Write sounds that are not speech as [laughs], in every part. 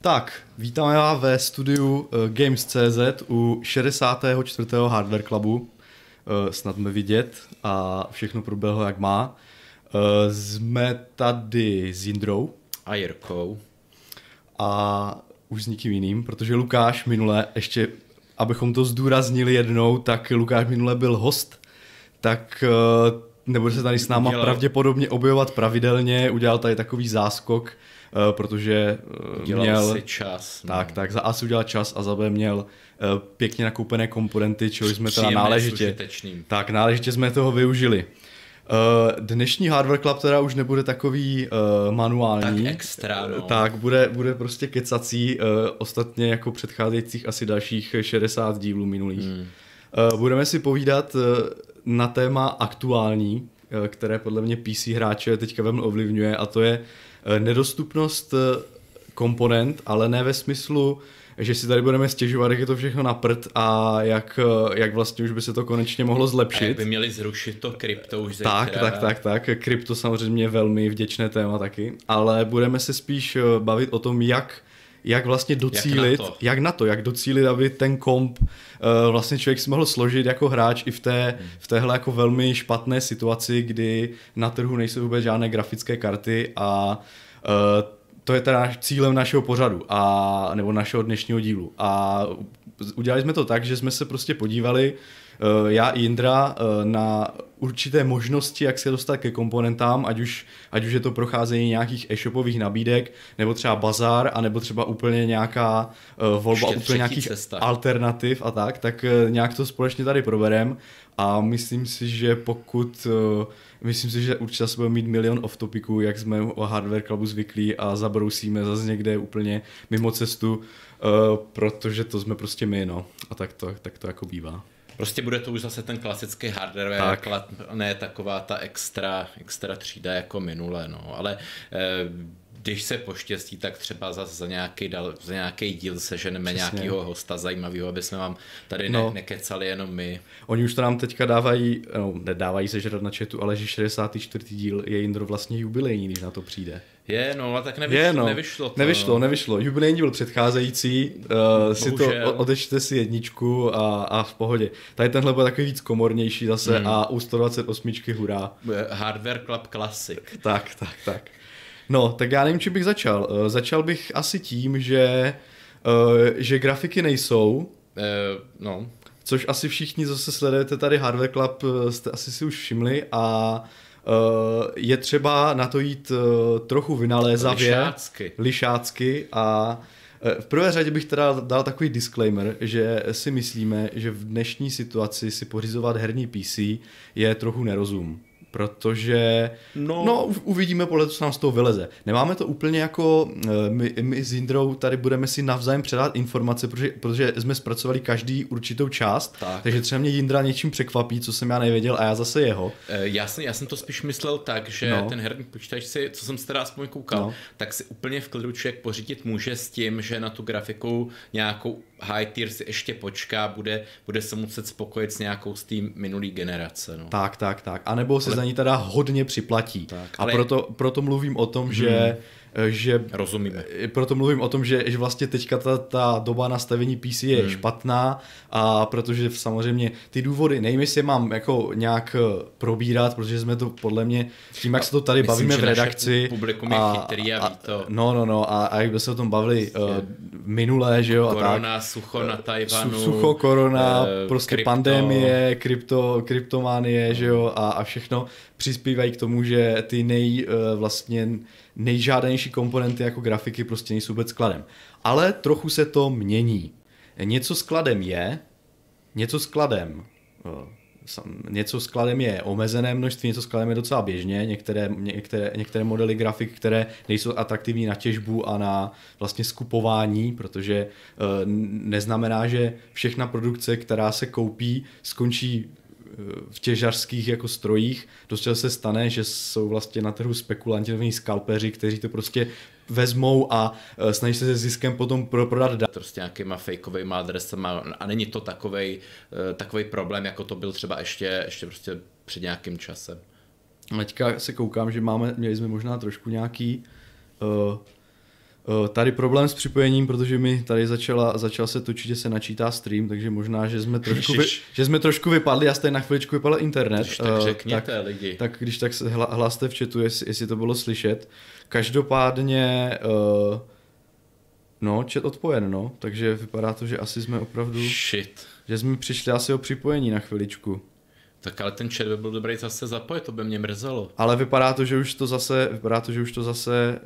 Tak, vítáme vás ve studiu uh, Games.cz u 64. Hardware Clubu. Uh, snad mě vidět a všechno proběhlo jak má. Uh, jsme tady s Jindrou. A Jirkou. A už s nikým jiným, protože Lukáš minule, ještě abychom to zdůraznili jednou, tak Lukáš minule byl host, tak nebude se tady s náma Udělal. pravděpodobně objevovat pravidelně, udělal tady takový záskok, uh, protože uh, Udělal měl... si čas. No. Tak, tak, za A si udělal čas a za B měl uh, pěkně nakoupené komponenty, čeho jsme teda náležitě... Tak, náležitě jsme toho využili. Dnešní Hardware Club teda už nebude takový uh, manuální. Tak extra, no. Tak, bude, bude prostě kecací, uh, ostatně jako předcházejících asi dalších 60 dílů minulých. Hmm. Budeme si povídat na téma aktuální, uh, které podle mě PC hráče teďka velmi ovlivňuje a to je uh, nedostupnost uh, komponent, ale ne ve smyslu že si tady budeme stěžovat, jak je to všechno na prd a jak, jak vlastně už by se to konečně mohlo zlepšit. A jak by měli zrušit to krypto už zítra. Tak, tak, tak, tak. Krypto samozřejmě velmi vděčné téma taky, ale budeme se spíš eh, bavit o tom, jak jak vlastně docílit, jak na, to. jak na to, jak docílit, aby ten komp uh, vlastně člověk si mohl složit jako hráč i v, té, hmm. v téhle jako velmi špatné situaci, kdy na trhu nejsou vůbec žádné grafické karty a uh, to je teda cílem našeho pořadu, a, nebo našeho dnešního dílu. A udělali jsme to tak, že jsme se prostě podívali, uh, já i Indra, uh, na určité možnosti, jak se dostat ke komponentám, ať už, ať už je to procházení nějakých e-shopových nabídek, nebo třeba bazar, anebo třeba úplně nějaká uh, volba Ještě úplně nějakých cesta. alternativ a tak, tak uh, nějak to společně tady proberem a myslím si, že pokud uh, Myslím si, že určitě se budeme mít milion off topiků, jak jsme o Hardware Clubu zvyklí a zabrousíme zase někde úplně mimo cestu, uh, protože to jsme prostě my, no. A tak to, tak to jako bývá. Prostě bude to už zase ten klasický hardware, tak. ne taková ta extra, extra třída jako minule, no. Ale eh, když se poštěstí, tak třeba za, za, nějaký, dal, za nějaký díl seženeme nějakého hosta zajímavého, aby jsme vám tady no. ne, nekecali jenom my. Oni už to nám teďka dávají, no, nedávají sežrat na chatu, ale že 64. díl je Jindro vlastně jubilejní, když na to přijde. Je, no, ale tak nevyšlo, je, no. nevyšlo to. Nevyšlo, no. nevyšlo. Jubilejní díl předcházející, uh, si to, odečte si jedničku a, a v pohodě. Tady tenhle byl takový víc komornější zase hmm. a u 128 hurá. Hardware Club Classic. Tak, tak, tak. No, tak já nevím, či bych začal. Uh, začal bych asi tím, že, uh, že grafiky nejsou. Uh, no. Což asi všichni, co se sledujete tady Hardware Club, jste asi si už všimli a uh, je třeba na to jít uh, trochu vynalézavě. Lišácky. Lišácky a v prvé řadě bych teda dal takový disclaimer, že si myslíme, že v dnešní situaci si pořizovat herní PC je trochu nerozum protože no, no uvidíme podle toho, co nám z toho vyleze. Nemáme to úplně jako, eh, my, my s Jindrou tady budeme si navzájem předat informace, protože, protože jsme zpracovali každý určitou část, tak. takže třeba mě Jindra něčím překvapí, co jsem já nevěděl a já zase jeho. Eh, já jsem, já jsem to spíš myslel tak, že no. ten herní počítač si, co jsem se teda aspoň koukal, no. tak si úplně v klidu člověk pořídit může s tím, že na tu grafiku nějakou high tier si ještě počká, bude, bude se muset spokojit s nějakou z té minulý generace. No. Tak, tak, tak. A nebo se Za ní teda hodně připlatí. Tak, a ale... proto, proto mluvím o tom, hmm. že Eh, že... Rozumíme. Eh, proto mluvím o tom, že, že vlastně teďka ta, ta doba nastavení PC je hmm. špatná a protože samozřejmě ty důvody, jestli je mám jako nějak eh, probírat, protože jsme to podle mě, tím jak se to tady Myslím, bavíme v redakci. Publikum je a, chytrý a, ví to. No, no, no a, a jak by se o tom bavili uh, minulé, že jo. Korona, a tak. sucho na Tajvanu. Sucho, korona, uh, prostě krypto. pandemie, krypto, kryptománie, že jo, a, a všechno přispívají k tomu, že ty nej uh, vlastně nejžádanější komponenty jako grafiky prostě nejsou vůbec skladem. Ale trochu se to mění. Něco skladem je, něco skladem eh, něco skladem je omezené množství, něco skladem je docela běžně, některé, některé, některé modely grafik, které nejsou atraktivní na těžbu a na vlastně skupování, protože uh, neznamená, že všechna produkce, která se koupí, skončí v těžařských jako strojích dost se stane, že jsou vlastně na trhu spekulanti, skalpeři, kteří to prostě vezmou a uh, snaží se se ziskem potom pro, prodat dál. Prostě nějakýma fakeovými adresama a není to takovej, uh, takovej problém, jako to byl třeba ještě, ještě prostě před nějakým časem. teďka se koukám, že máme, měli jsme možná trošku nějaký uh, tady problém s připojením, protože mi tady začala, začal se točit, že se načítá stream, takže možná, že jsme trošku, vy, že jsme trošku vypadli, já jste na chviličku vypadl internet. Když tak řekněte, uh, tak, lidi. Tak když tak hlaste v chatu, jestli, jestli to bylo slyšet. Každopádně uh, No, chat odpojen, no, takže vypadá to, že asi jsme opravdu... Shit. Že jsme přišli asi o připojení na chviličku. Tak ale ten chat by byl dobrý zase zapojit, to by mě mrzelo. Ale vypadá to, že už to zase, vypadá to, že už to zase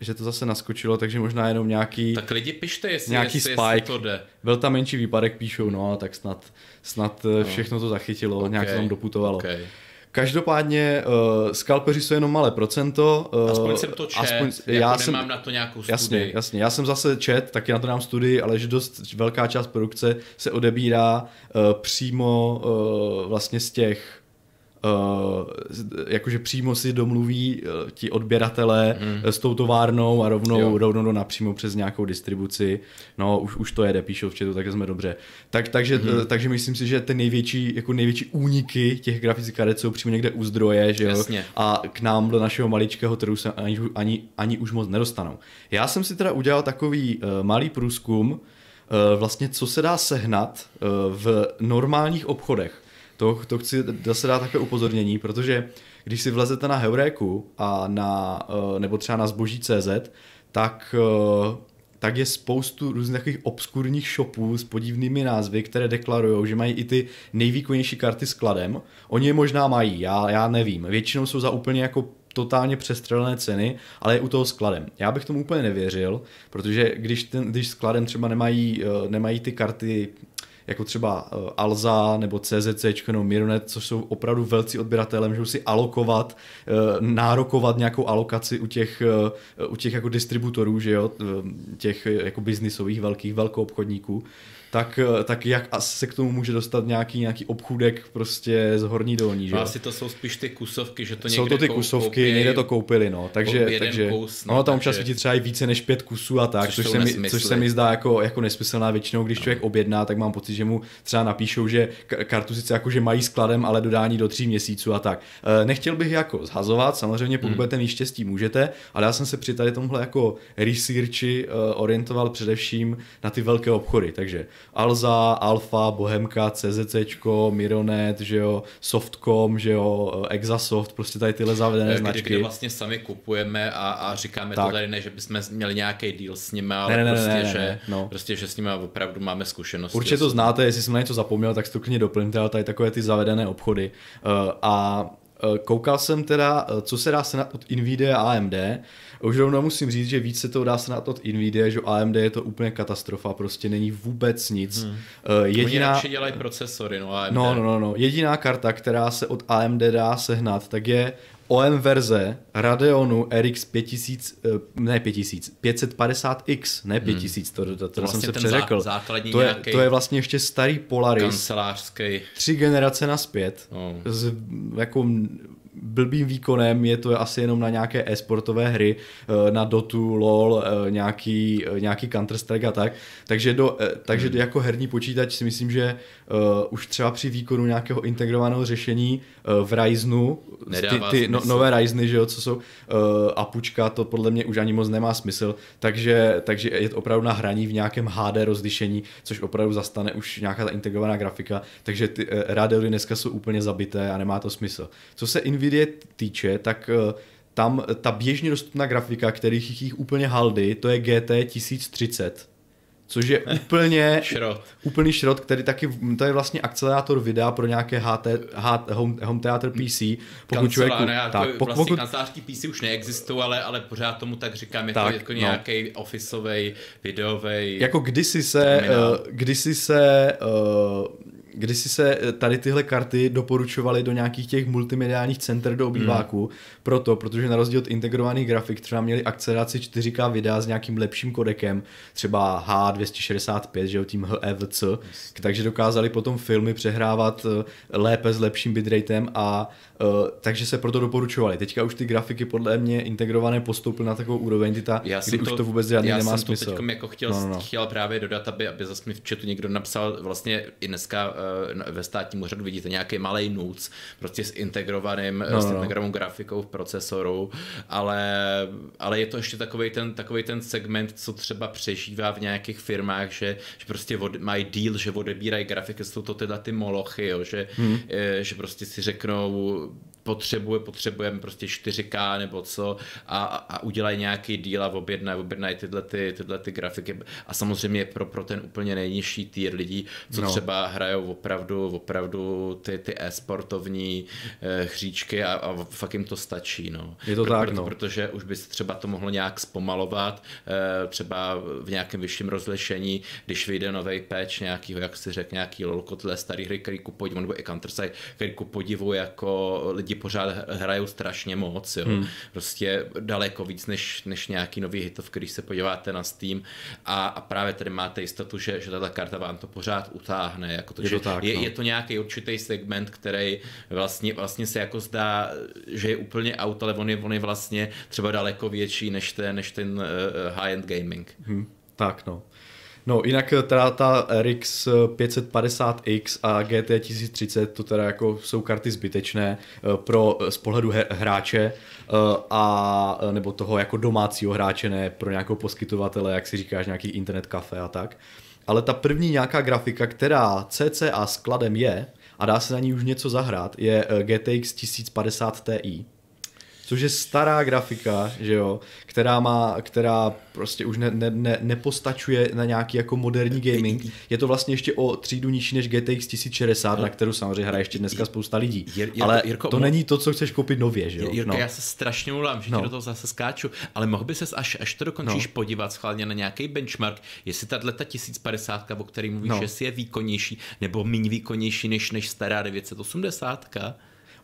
že to zase naskočilo, takže možná jenom nějaký... Tak lidi pište, jestli, nějaký jestli, spike. jestli to jde. Byl tam menší výpadek, píšou, no, tak snad, snad no. všechno to zachytilo, okay. nějak to tam doputovalo. Okay. Každopádně uh, skalpeři jsou jenom malé procento. Uh, aspoň jsem to čet, aspoň, jako já jsem, na to nějakou studii. Jasně, jasně, já jsem zase čet, taky na to dám studii, ale že dost velká část produkce se odebírá uh, přímo uh, vlastně z těch jakože přímo si domluví uh, ti odběratelé mm. s tou továrnou a rovnou, rovnou do napřímo přes nějakou distribuci. No, už, už to jede, píšou v chatu, tak jsme dobře. Tak, takže, mm. takže myslím si, že ty největší, jako největší úniky těch grafických karet jsou přímo někde u zdroje, že jo? Jasně. A k nám do našeho maličkého trhu se ani, ani, ani už moc nedostanou. Já jsem si teda udělal takový uh, malý průzkum, uh, vlastně co se dá sehnat uh, v normálních obchodech. To, to chci zase dát takové upozornění, protože když si vlezete na Heuréku a na, eh, nebo třeba na zboží.cz, tak eh, tak je spoustu různých takových obskurních shopů s podivnými názvy, které deklarují, že mají i ty nejvýkonnější karty skladem. Oni je možná mají, já, já nevím. Většinou jsou za úplně jako totálně přestřelené ceny, ale je u toho skladem. Já bych tomu úplně nevěřil, protože když, ten, když skladem třeba nemají, eh, nemají ty karty jako třeba uh, Alza nebo CZC nebo Mironet, což jsou opravdu velcí odběratelé, můžou si alokovat, uh, nárokovat nějakou alokaci u těch, uh, u těch jako distributorů, že jo, těch jako biznisových velkých velkou obchodníků tak, eh, tak jak asi se k tomu může dostat nějaký, nějaký obchůdek prostě z horní dolní, že? Asi to jsou spíš ty kusovky, že to někde Jsou to ty kusovky, koupí, někde to koupili, no, takže, takže kus, no, no, tam občas vidí třeba i více než pět kusů a tak, což, což, se, mi, což se mi zdá jako, jako nesmyslná většinou, když no. člověk objedná, tak mám pocit, že mu třeba napíšou, že kartu sice jako, že mají skladem, ale dodání do tří měsíců a tak. Eh, nechtěl bych jako zhazovat, samozřejmě pokud hmm. budete mít štěstí, můžete, ale já jsem se při tady tomhle jako researchi eh, orientoval především na ty velké obchody, takže Alza, Alfa, Bohemka, CZC, Mironet, že jo, Softcom, že jo, Exasoft, prostě tady tyhle zavedené kde, značky. Kde vlastně sami kupujeme a, a říkáme tak. to tady ne, že bychom měli nějaký deal s nimi, ale ne, ne, prostě, ne, ne, že, ne, no. prostě, že s nimi opravdu máme zkušenosti. Určitě to znáte, jestli jsem na něco zapomněl, tak to klidně doplňte, ale tady takové ty zavedené obchody. Uh, a uh, koukal jsem teda, uh, co se dá se od Nvidia a AMD. Už rovnou musím říct, že víc se to dá se na to od Nvidia, že AMD je to úplně katastrofa, prostě není vůbec nic. Hmm. Uh, jediná... Oni dělají procesory, no AMD. No, no, no, no. Jediná karta, která se od AMD dá sehnat, tak je OM verze Radeonu RX 5000, eh, ne 5000, 550X, ne 5000, hmm. to, to, to, to vlastně jsem se přeřekl. Zá, to, je, to je vlastně ještě starý Polaris. Kancelářský. Tři generace naspět. Oh. Z, jako blbým výkonem, je to asi jenom na nějaké e-sportové hry, eh, na Dotu, LOL, eh, nějaký, eh, nějaký Counter-Strike a tak. Takže, do, takže hmm. jako herní počítač si myslím, že uh, už třeba při výkonu nějakého integrovaného řešení uh, v Ryzenu, ty, ty no, nové Ryzeny, že jo, co jsou uh, Apučka, to podle mě už ani moc nemá smysl, takže, takže je to opravdu na hraní v nějakém HD rozlišení, což opravdu zastane už nějaká ta integrovaná grafika, takže ty uh, Radeony dneska jsou úplně zabité a nemá to smysl. Co se Nvidia týče, tak uh, tam ta běžně dostupná grafika, kterých jich úplně haldy, to je GT 1030 což je úplně šrot. úplný šrot, který taky, to je vlastně akcelerátor videa pro nějaké HT, H, home, home theater PC. Pokud člověku, ne, tak, pokud, vlastně pokud, kancelářský PC už neexistují, ale, ale pořád tomu tak říkám, jako, tak, jako no. nějaký officeový, videový. Jako kdysi se, uh, kdysi se uh, kdysi se tady tyhle karty doporučovaly do nějakých těch multimediálních center do obýváku, hmm. proto, protože na rozdíl od integrovaných grafik třeba měli akceleraci 4K videa s nějakým lepším kodekem, třeba H265, že jo, tím HEVC, takže dokázali potom filmy přehrávat eh, lépe s lepším bitratem a uh, takže se proto doporučovali. Teďka už ty grafiky podle mě integrované postoupily na takovou úroveň, kdy, ta, já kdy to, už to vůbec žádný já nemá jsem smysl. To jako chtěl, no, no, no. chtěl právě dodat, aby, aby zase mi v chatu někdo napsal vlastně i dneska ve státním úřadu vidíte nějaký malý NUC, prostě s integrovaným, no, s no. integrovanou grafikou v procesoru, ale, ale je to ještě takový ten, takový ten segment, co třeba přežívá v nějakých firmách, že, že prostě od, mají deal, že odebírají grafiky, jsou to teda ty molochy, jo, že, hmm. že prostě si řeknou, potřebuje, potřebujeme prostě 4K nebo co a, a udělají nějaký díl a objednají, objednají tyhle, ty, tyhle ty grafiky a samozřejmě pro, pro ten úplně nejnižší tier lidí, co no. třeba hrajou opravdu, opravdu ty, ty e-sportovní eh, hříčky a, a fakt jim to stačí. No. Je to pro, tak, no. Protože už by se třeba to mohlo nějak zpomalovat, eh, třeba v nějakém vyšším rozlišení, když vyjde nový patch nějakýho, jak si řekl, nějaký lolko, starý hry, který ku podivu, nebo i counter který ku podivu jako lidi pořád hrajou strašně moc, jo. Hmm. Prostě daleko víc než, než nějaký nový hitov, když se podíváte na Steam a, a právě tady máte jistotu, že, že tato karta vám to pořád utáhne. Jako to, je, to tak, je, no. je to nějaký určitý segment, který vlastně, vlastně se jako zdá, že je úplně out, ale on je, on je vlastně třeba daleko větší než ten, než ten uh, high-end gaming. Hmm. Tak no. No, jinak eh, teda ta RX 550X a GT 1030, to teda jako jsou karty zbytečné eh, pro eh, z pohledu hráče a nebo toho jako domácího hráče, ne pro nějakou poskytovatele, jak si říkáš, nějaký internet kafe a tak. Ale ta první nějaká grafika, která CCA skladem je, a dá se na ní už něco zahrát, je GTX 1050 Ti což je stará grafika, že jo, která má, která prostě už ne, ne, ne, nepostačuje na nějaký jako moderní gaming. Je to vlastně ještě o třídu nižší než GTX 1060, na kterou samozřejmě hraje ještě dneska spousta lidí. Jirko, ale Jirko, to není to, co chceš koupit nově, že jo? Jirko, no. já se strašně ulám, že no. do toho zase skáču, ale mohl by ses až, až to dokončíš no. podívat schválně na nějaký benchmark, jestli tahle ta 1050, o který mluvíš, no. jestli je výkonnější nebo méně výkonnější než, než stará 980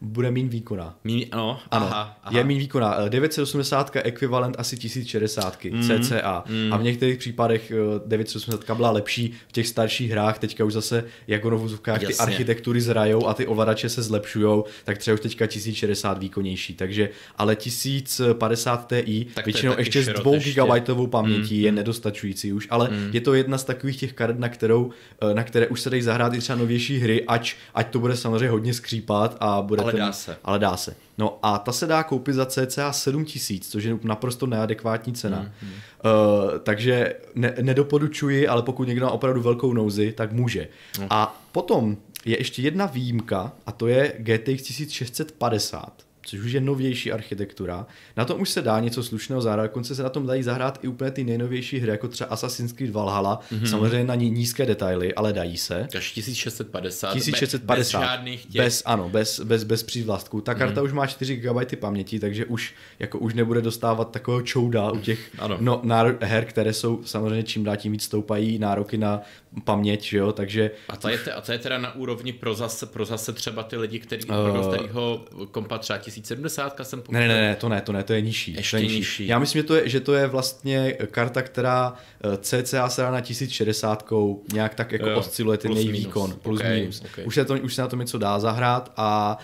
bude méně výkona. Míň, no, ano, aha, aha. je méně výkona. 980 eh, ekvivalent asi 1060 mm, cca. Mm. A v některých případech 980 eh, byla lepší v těch starších hrách. Teďka už zase, jako v ty architektury zrajou a ty ovladače se zlepšujou, tak třeba už teďka 1060 výkonnější. Takže, ale 1050 Ti tak většinou ještě s 2 GB pamětí mm, je mm. nedostačující už, ale mm. je to jedna z takových těch karet, na, kterou, eh, na které už se dají zahrát i třeba novější hry, ať, ať to bude samozřejmě hodně skřípat a bude ale ten, dá se. Ale dá se. No a ta se dá koupit za cca 7000, což je naprosto neadekvátní cena. Hmm, hmm. Uh, takže ne, nedoporučuji, ale pokud někdo má opravdu velkou nouzi, tak může. Hmm. A potom je ještě jedna výjimka a to je GTX 1650 což už je novější architektura. Na tom už se dá něco slušného zahrát, dokonce se na tom dají zahrát i úplně ty nejnovější hry, jako třeba Assassin's Creed Valhalla, mm-hmm. samozřejmě na ní nízké detaily, ale dají se. Až 1650, 1650 bez, žádných těch... Bez, ano, bez, bez, bez přívlastků. Ta karta mm-hmm. už má 4 GB paměti, takže už, jako už nebude dostávat takového čouda u těch ano. no, náro- her, které jsou samozřejmě čím dál tím víc stoupají nároky na paměť, že jo, takže... A to je, te, a to je teda na úrovni pro zase, pro zase třeba ty lidi, který, uh, pro kterýho kompa třeba 1070 jsem Ne, ne, ne, to ne, to ne, to je nižší. Ještě to je nižší. nižší. Já myslím, že to, je, že to je vlastně karta, která eh, cca se dá na 1060 nějak tak jako jo, osciluje ten její výkon, plus okay, minus. Okay. Už, se to, už se na to něco dá zahrát a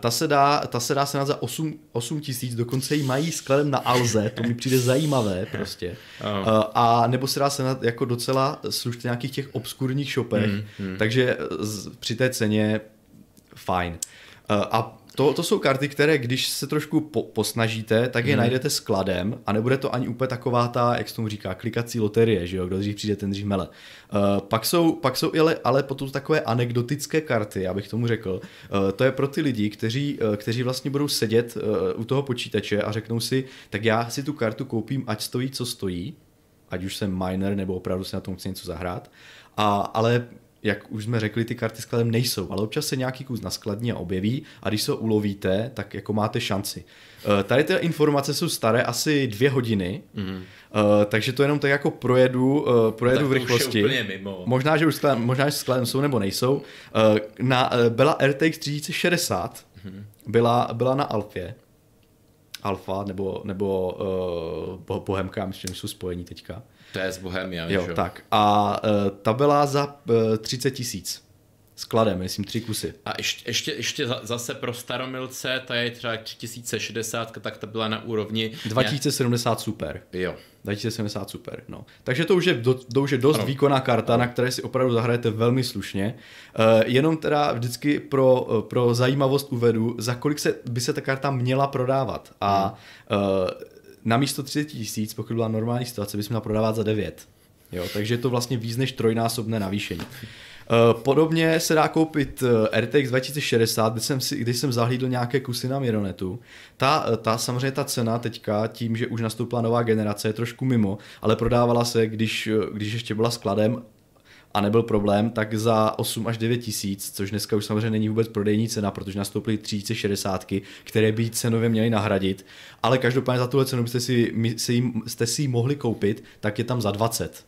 ta se dá, ta se dá se na za 8, 8 tisíc, dokonce ji mají skladem na Alze, to mi přijde zajímavé prostě. Oh. A nebo se dá se na jako docela slušně nějakých těch obskurních shopech, hmm, hmm. takže z, při té ceně fajn. Uh, a to, to jsou karty, které když se trošku po, posnažíte, tak je hmm. najdete skladem a nebude to ani úplně taková ta, jak se tomu říká, klikací loterie, že jo, kdo dřív přijde, ten dřív mele. Uh, pak jsou, pak jsou ale, ale potom takové anekdotické karty, já bych tomu řekl. Uh, to je pro ty lidi, kteří, uh, kteří vlastně budou sedět uh, u toho počítače a řeknou si, tak já si tu kartu koupím, ať stojí, co stojí, ať už jsem miner nebo opravdu si na tom chci něco zahrát. A, ale jak už jsme řekli, ty karty skladem nejsou, ale občas se nějaký kus na skladně objeví a když se ho ulovíte, tak jako máte šanci. Uh, tady ty informace jsou staré asi dvě hodiny, mm. takže to jenom tak jako projedu, uh, projedu tak v rychlosti. mimo. Možná, že už skladem, možná, že skladem jsou nebo nejsou. Na, byla RTX 3060, mm. byla, byla na Alfě, Alfa nebo, nebo uh, Bohemka, myslím, že jsou spojení teďka. To je z Bohemia, jo, že? tak. A uh, ta byla za uh, 30 tisíc. skladem, myslím tři kusy. A ještě, ještě, ještě zase pro staromilce, ta je třeba 3060, tak ta byla na úrovni... 2070 super. Jo. 2070 super, no. Takže to už je, do, to už je dost ano. výkonná karta, na které si opravdu zahrajete velmi slušně. Uh, jenom teda vždycky pro, pro zajímavost uvedu, za kolik se, by se ta karta měla prodávat. A uh, na místo 30 tisíc, pokud byla normální situace, bychom měla prodávat za 9. Jo, takže je to vlastně víc než trojnásobné navýšení. Eh, podobně se dá koupit eh, RTX 2060, kdy jsem, si, jsem zahlídl nějaké kusy na Mironetu. Ta, eh, ta samozřejmě ta cena teďka, tím, že už nastoupila nová generace, je trošku mimo, ale prodávala se, když, když ještě byla skladem a nebyl problém, tak za 8 až 9 tisíc, což dneska už samozřejmě není vůbec prodejní cena, protože nastoupily 3060, které by cenově měly nahradit, ale každopádně za tuhle cenu byste si, jste si ji mohli koupit, tak je tam za 20.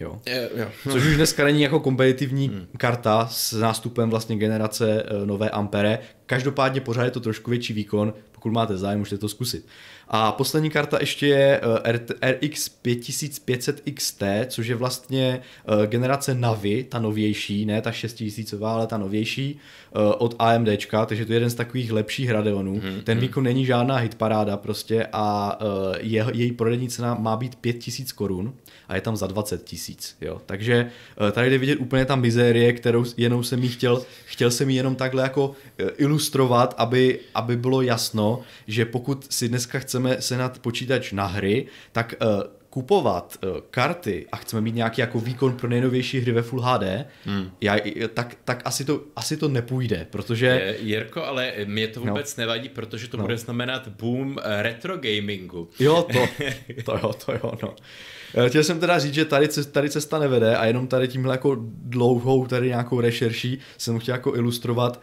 Jo. Je, jo. Což už dneska není jako kompetitivní hmm. karta s nástupem vlastně generace uh, nové Ampere. Každopádně pořád je to trošku větší výkon, pokud máte zájem, můžete to zkusit. A poslední karta ještě je RX 5500 XT, což je vlastně uh, generace Navi, ta novější, ne ta 6000, ale ta novější od AMD, takže to je jeden z takových lepších Radeonů. Hmm, Ten hmm. výkon není žádná hitparáda prostě a uh, je, její prodejní cena má být 5000 korun a je tam za 20 tisíc. Takže uh, tady jde vidět úplně ta mizérie, kterou jenom jsem jí chtěl, chtěl jsem ji jenom takhle jako ilustrovat, aby, aby bylo jasno, že pokud si dneska chceme senat počítač na hry, tak kupovat uh, karty a chceme mít nějaký jako výkon pro nejnovější hry ve Full HD, hmm. já, tak, tak asi, to, asi to nepůjde, protože... Jirko, ale mě to vůbec no. nevadí, protože to no. bude znamenat boom retro gamingu. Jo, to, [laughs] to jo, to jo, no. Eh, chtěl jsem teda říct, že tady, tady cesta nevede a jenom tady tímhle jako dlouhou tady nějakou rešerší jsem chtěl jako ilustrovat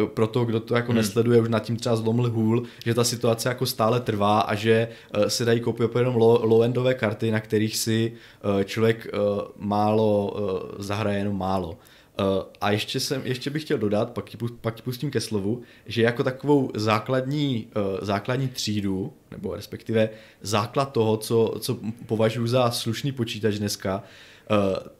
uh, pro to, kdo to jako hmm. nesleduje, už nad tím třeba zlomil hůl, že ta situace jako stále trvá a že uh, se dají koupit jenom low-endové karty, na kterých si uh, člověk uh, málo uh, zahraje jenom málo. Uh, a ještě, jsem, ještě bych chtěl dodat, pak ti, pak ti pustím ke slovu, že jako takovou základní, uh, základní třídu, nebo respektive základ toho, co, co považuji za slušný počítač dneska,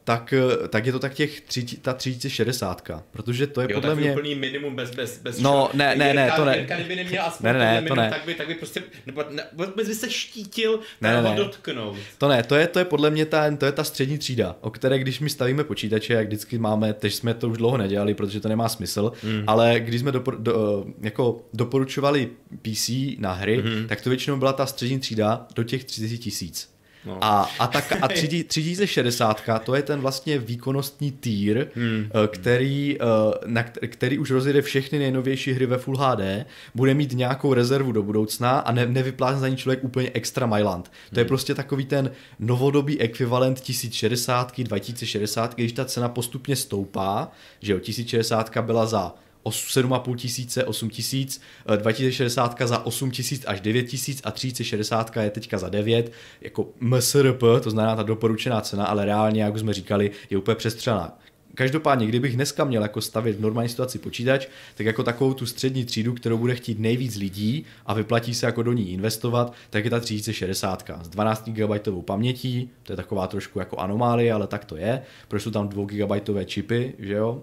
tak, tak je to tak těch tři, ta 3060, protože to je jo, podle mě... úplný minimum bez, bez, bez No, ne, ne, ne, to ne. Jirka, kdyby neměl aspoň ne, ne, minimum, to ne. tak by, tak by prostě, nebo ne, vůbec by se štítil ne, ne, ne. dotknout. To ne, to je, to je podle mě ta, to je ta střední třída, o které když my stavíme počítače, jak vždycky máme, teď jsme to už dlouho nedělali, protože to nemá smysl, hmm. ale když jsme dopor, do, jako doporučovali PC na hry, hmm. tak to většinou byla ta střední třída do těch 30 tisíc. No. A, a, tak, a 3060 to je ten vlastně výkonnostní týr, hmm. Eh, který, eh, na, který už rozjede všechny nejnovější hry ve Full HD, bude mít nějakou rezervu do budoucna a ne, nevyplácí za ní člověk úplně extra Myland. To hmm. je prostě takový ten novodobý ekvivalent 1060, 2060, když ta cena postupně stoupá, že jo, 1060 byla za 7,5 tisíce, 8 tisíc, 2060 za 8 tisíc až 9 tisíc a 3060 je teďka za 9, jako MSRP, to znamená ta doporučená cena, ale reálně, jak už jsme říkali, je úplně přestřelná. Každopádně, kdybych dneska měl jako stavět v normální situaci počítač, tak jako takovou tu střední třídu, kterou bude chtít nejvíc lidí a vyplatí se jako do ní investovat, tak je ta 3060 s 12 GB pamětí, to je taková trošku jako anomálie, ale tak to je, protože jsou tam 2 GB čipy, že jo,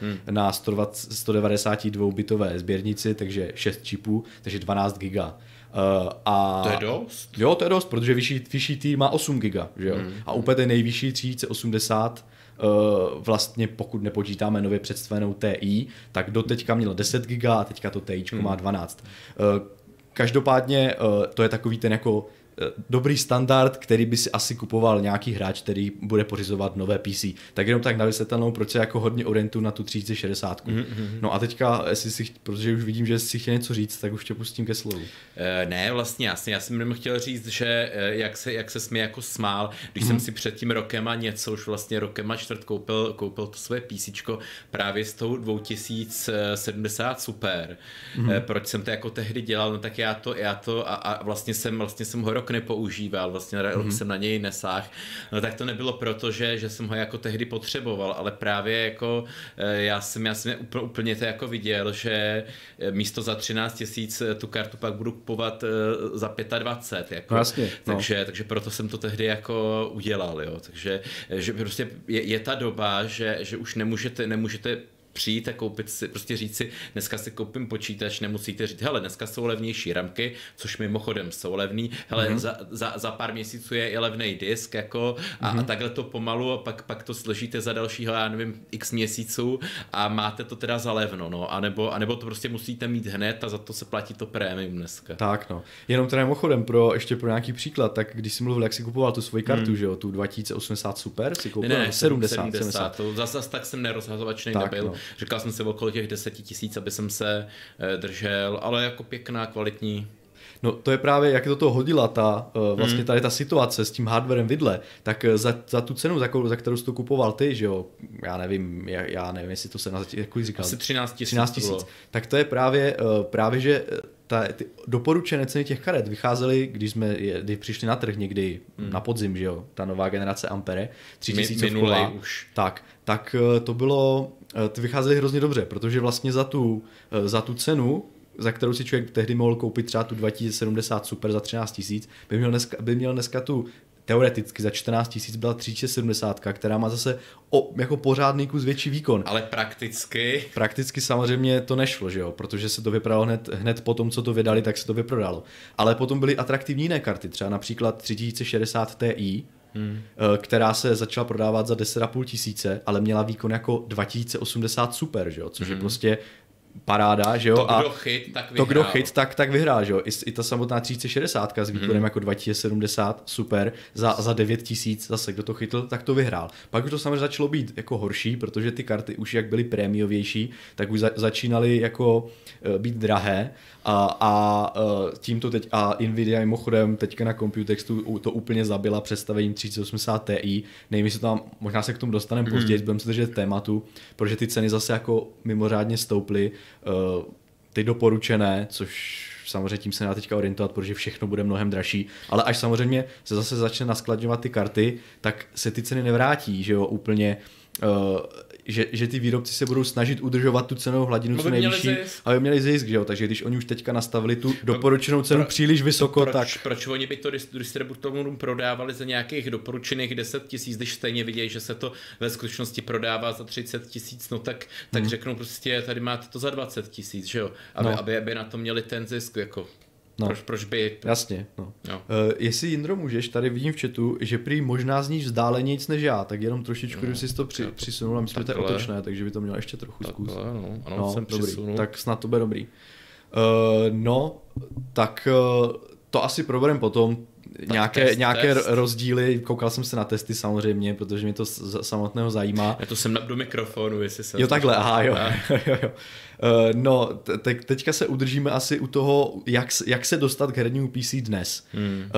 hmm. na 192 bitové sběrnici, takže 6 čipů, takže 12 GB. Uh, a, to je dost? Jo, to je dost, protože vyšší, vyšší tý má 8 GB, že jo? Hmm. A úplně ten nejvyšší 3080 Eh, vlastně pokud nepočítáme nově představenou TI, tak do teďka měl 10 GB a teďka to TI hmm. má 12. Eh, každopádně eh, to je takový ten jako Eh, dobrý standard, který by si asi kupoval nějaký hráč, který bude pořizovat nové PC. Tak jenom tak na vysvětlenou, proč se jako hodně orientu na tu 3060. Mm-hmm. No a teďka, jestli si, protože už vidím, že si chtěl něco říct, tak už tě pustím ke slovu. E, ne, vlastně jasně, já jsem jenom chtěl říct, že eh, jak se, jak se mi jako smál, když mm-hmm. jsem mhm. si před tím rokem a něco, už vlastně rokem a čtvrt koupil, koupil to své PC právě s tou 2070 Super. Mm-hmm. E, proč jsem to jako tehdy dělal, no tak já to, já to a, a vlastně jsem, vlastně jsem ho rok nepoužíval, vlastně rok mm-hmm. jsem na něj nesáh, no tak to nebylo proto, že, že jsem ho jako tehdy potřeboval, ale právě jako eh, já jsem, já jsem úplně to jako viděl, že eh, místo za 13 tisíc eh, tu kartu pak budu kupovat za 25, jako, jasně, no. takže, takže proto jsem to tehdy jako udělal, jo, takže že prostě je, je ta doba, že, že už nemůžete, nemůžete přijít a koupit si, prostě říct si, dneska si koupím počítač, nemusíte říct, hele, dneska jsou levnější ramky, což mimochodem jsou levný, hele, mm-hmm. za, za, za, pár měsíců je i levný disk, jako, a, mm-hmm. a takhle to pomalu, a pak, pak to složíte za dalšího, já nevím, x měsíců a máte to teda za levno, no, anebo, anebo to prostě musíte mít hned a za to se platí to prémium dneska. Tak, no. Jenom teda mimochodem, pro, ještě pro nějaký příklad, tak když jsi mluvil, jak jsi kupoval tu svoji kartu, mm. že jo, tu 2080 Super, si koupil ne, ne, 70, 70, 70. To zase, tak jsem nerozhazovačný nebyl. No. Říkal jsem si okolo těch deseti tisíc, aby jsem se eh, držel, ale jako pěkná, kvalitní. No to je právě, jak to to hodila ta, eh, vlastně hmm. tady ta situace s tím hardwarem vidle, tak eh, za, za tu cenu, za, za kterou jsi to kupoval ty, že jo, já nevím, já, já nevím, jestli to se na jak říkal. Asi 13 tisíc. 13 tisíc. Tak to je právě, právě že ta, ty doporučené ceny těch karet vycházely, když jsme kdy přišli na trh někdy hmm. na podzim, že jo, ta nová generace Ampere, 3000 už. Tak, tak to bylo ty vycházely hrozně dobře, protože vlastně za tu, eh, za tu cenu, za kterou si člověk tehdy mohl koupit třeba tu 2070 Super za 13 tisíc, by měl dneska, by měl dneska tu teoreticky za 14 tisíc byla 3070, která má zase o, jako pořádný kus větší výkon. Ale prakticky? Prakticky samozřejmě to nešlo, že jo, protože se to vyprodalo hned, hned po tom, co to vydali, tak se to vyprodalo. Ale potom byly atraktivní jiné karty, třeba například 3060 Ti, hmm. která se začala prodávat za 10,5 tisíce, ale měla výkon jako 2080 super, že jo? což hmm. je prostě paráda, že jo? To, kdo chyt, tak vyhrál. To, kdo chyt, tak, tak vyhrál, že jo? I, I ta samotná 3060 s výkonem hmm. jako 2070, super, za, za 9000 zase, kdo to chytl, tak to vyhrál. Pak už to samozřejmě začalo být jako horší, protože ty karty už jak byly prémiovější, tak už za, začínaly jako uh, být drahé a, a uh, tímto teď, a Nvidia mimochodem teďka na Computextu to úplně zabila představením 3080 Ti, nevím, jestli tam, možná se k tomu dostaneme mm. později, budeme se držet tématu, protože ty ceny zase jako mimořádně stouply, uh, ty doporučené, což samozřejmě tím se dá teďka orientovat, protože všechno bude mnohem dražší, ale až samozřejmě se zase začne naskladňovat ty karty, tak se ty ceny nevrátí, že jo, úplně. Uh, že, že ty výrobci se budou snažit udržovat tu cenovou hladinu co nejvyšší, aby měli zisk, že jo? takže když oni už teďka nastavili tu no, doporučenou cenu pro, příliš vysoko, proč, tak... Proč oni by to distributorům prodávali za nějakých doporučených 10 tisíc, když stejně vidějí, že se to ve skutečnosti prodává za 30 tisíc, no tak, tak hmm. řeknou prostě, tady máte to za 20 tisíc, že jo, aby, no. aby, aby na to měli ten zisk, jako No. Proč, proč by... Jasně, no. no. Uh, jestli Jindro můžeš, tady vidím v chatu, že prý možná zníš vzdálenějc než já, tak jenom trošičku, no, jsi to při, to, přisunul a myslím, že to je otočné, takže by to mělo ještě trochu zkus. no, ano, no, jsem dobrý, přisunul. tak snad to bude dobrý. Uh, no, tak uh, to asi proberem potom, nějaké, test, nějaké test. rozdíly, koukal jsem se na testy samozřejmě, protože mě to samotného zajímá. Já to jsem do mikrofonu, jestli se... Jo takhle, aha, [laughs] jo. jo, jo. Uh, no, te, teďka se udržíme asi u toho, jak, jak se dostat k hernímu PC dnes. Hmm.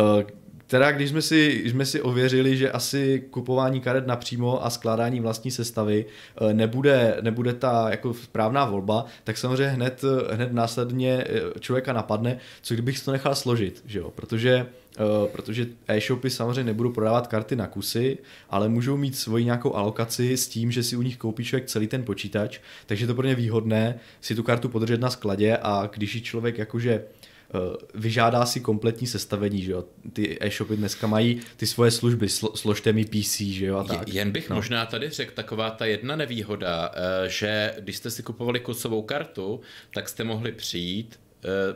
Teda když jsme, si, když jsme si ověřili, že asi kupování karet napřímo a skládání vlastní sestavy eh, nebude, nebude ta jako správná volba, tak samozřejmě hned, hned následně člověka napadne, co kdybych to nechal složit, že jo? protože Uh, protože e-shopy samozřejmě nebudou prodávat karty na kusy, ale můžou mít svoji nějakou alokaci s tím, že si u nich koupí člověk celý ten počítač, takže je to pro ně výhodné si tu kartu podržet na skladě a když ji člověk jakože vyžádá si kompletní sestavení, že jo. Ty e-shopy dneska mají ty svoje služby, slo, složte mi PC, že jo, a tak. Jen bych no. možná tady řekl taková ta jedna nevýhoda, uh, že když jste si kupovali kusovou kartu, tak jste mohli přijít,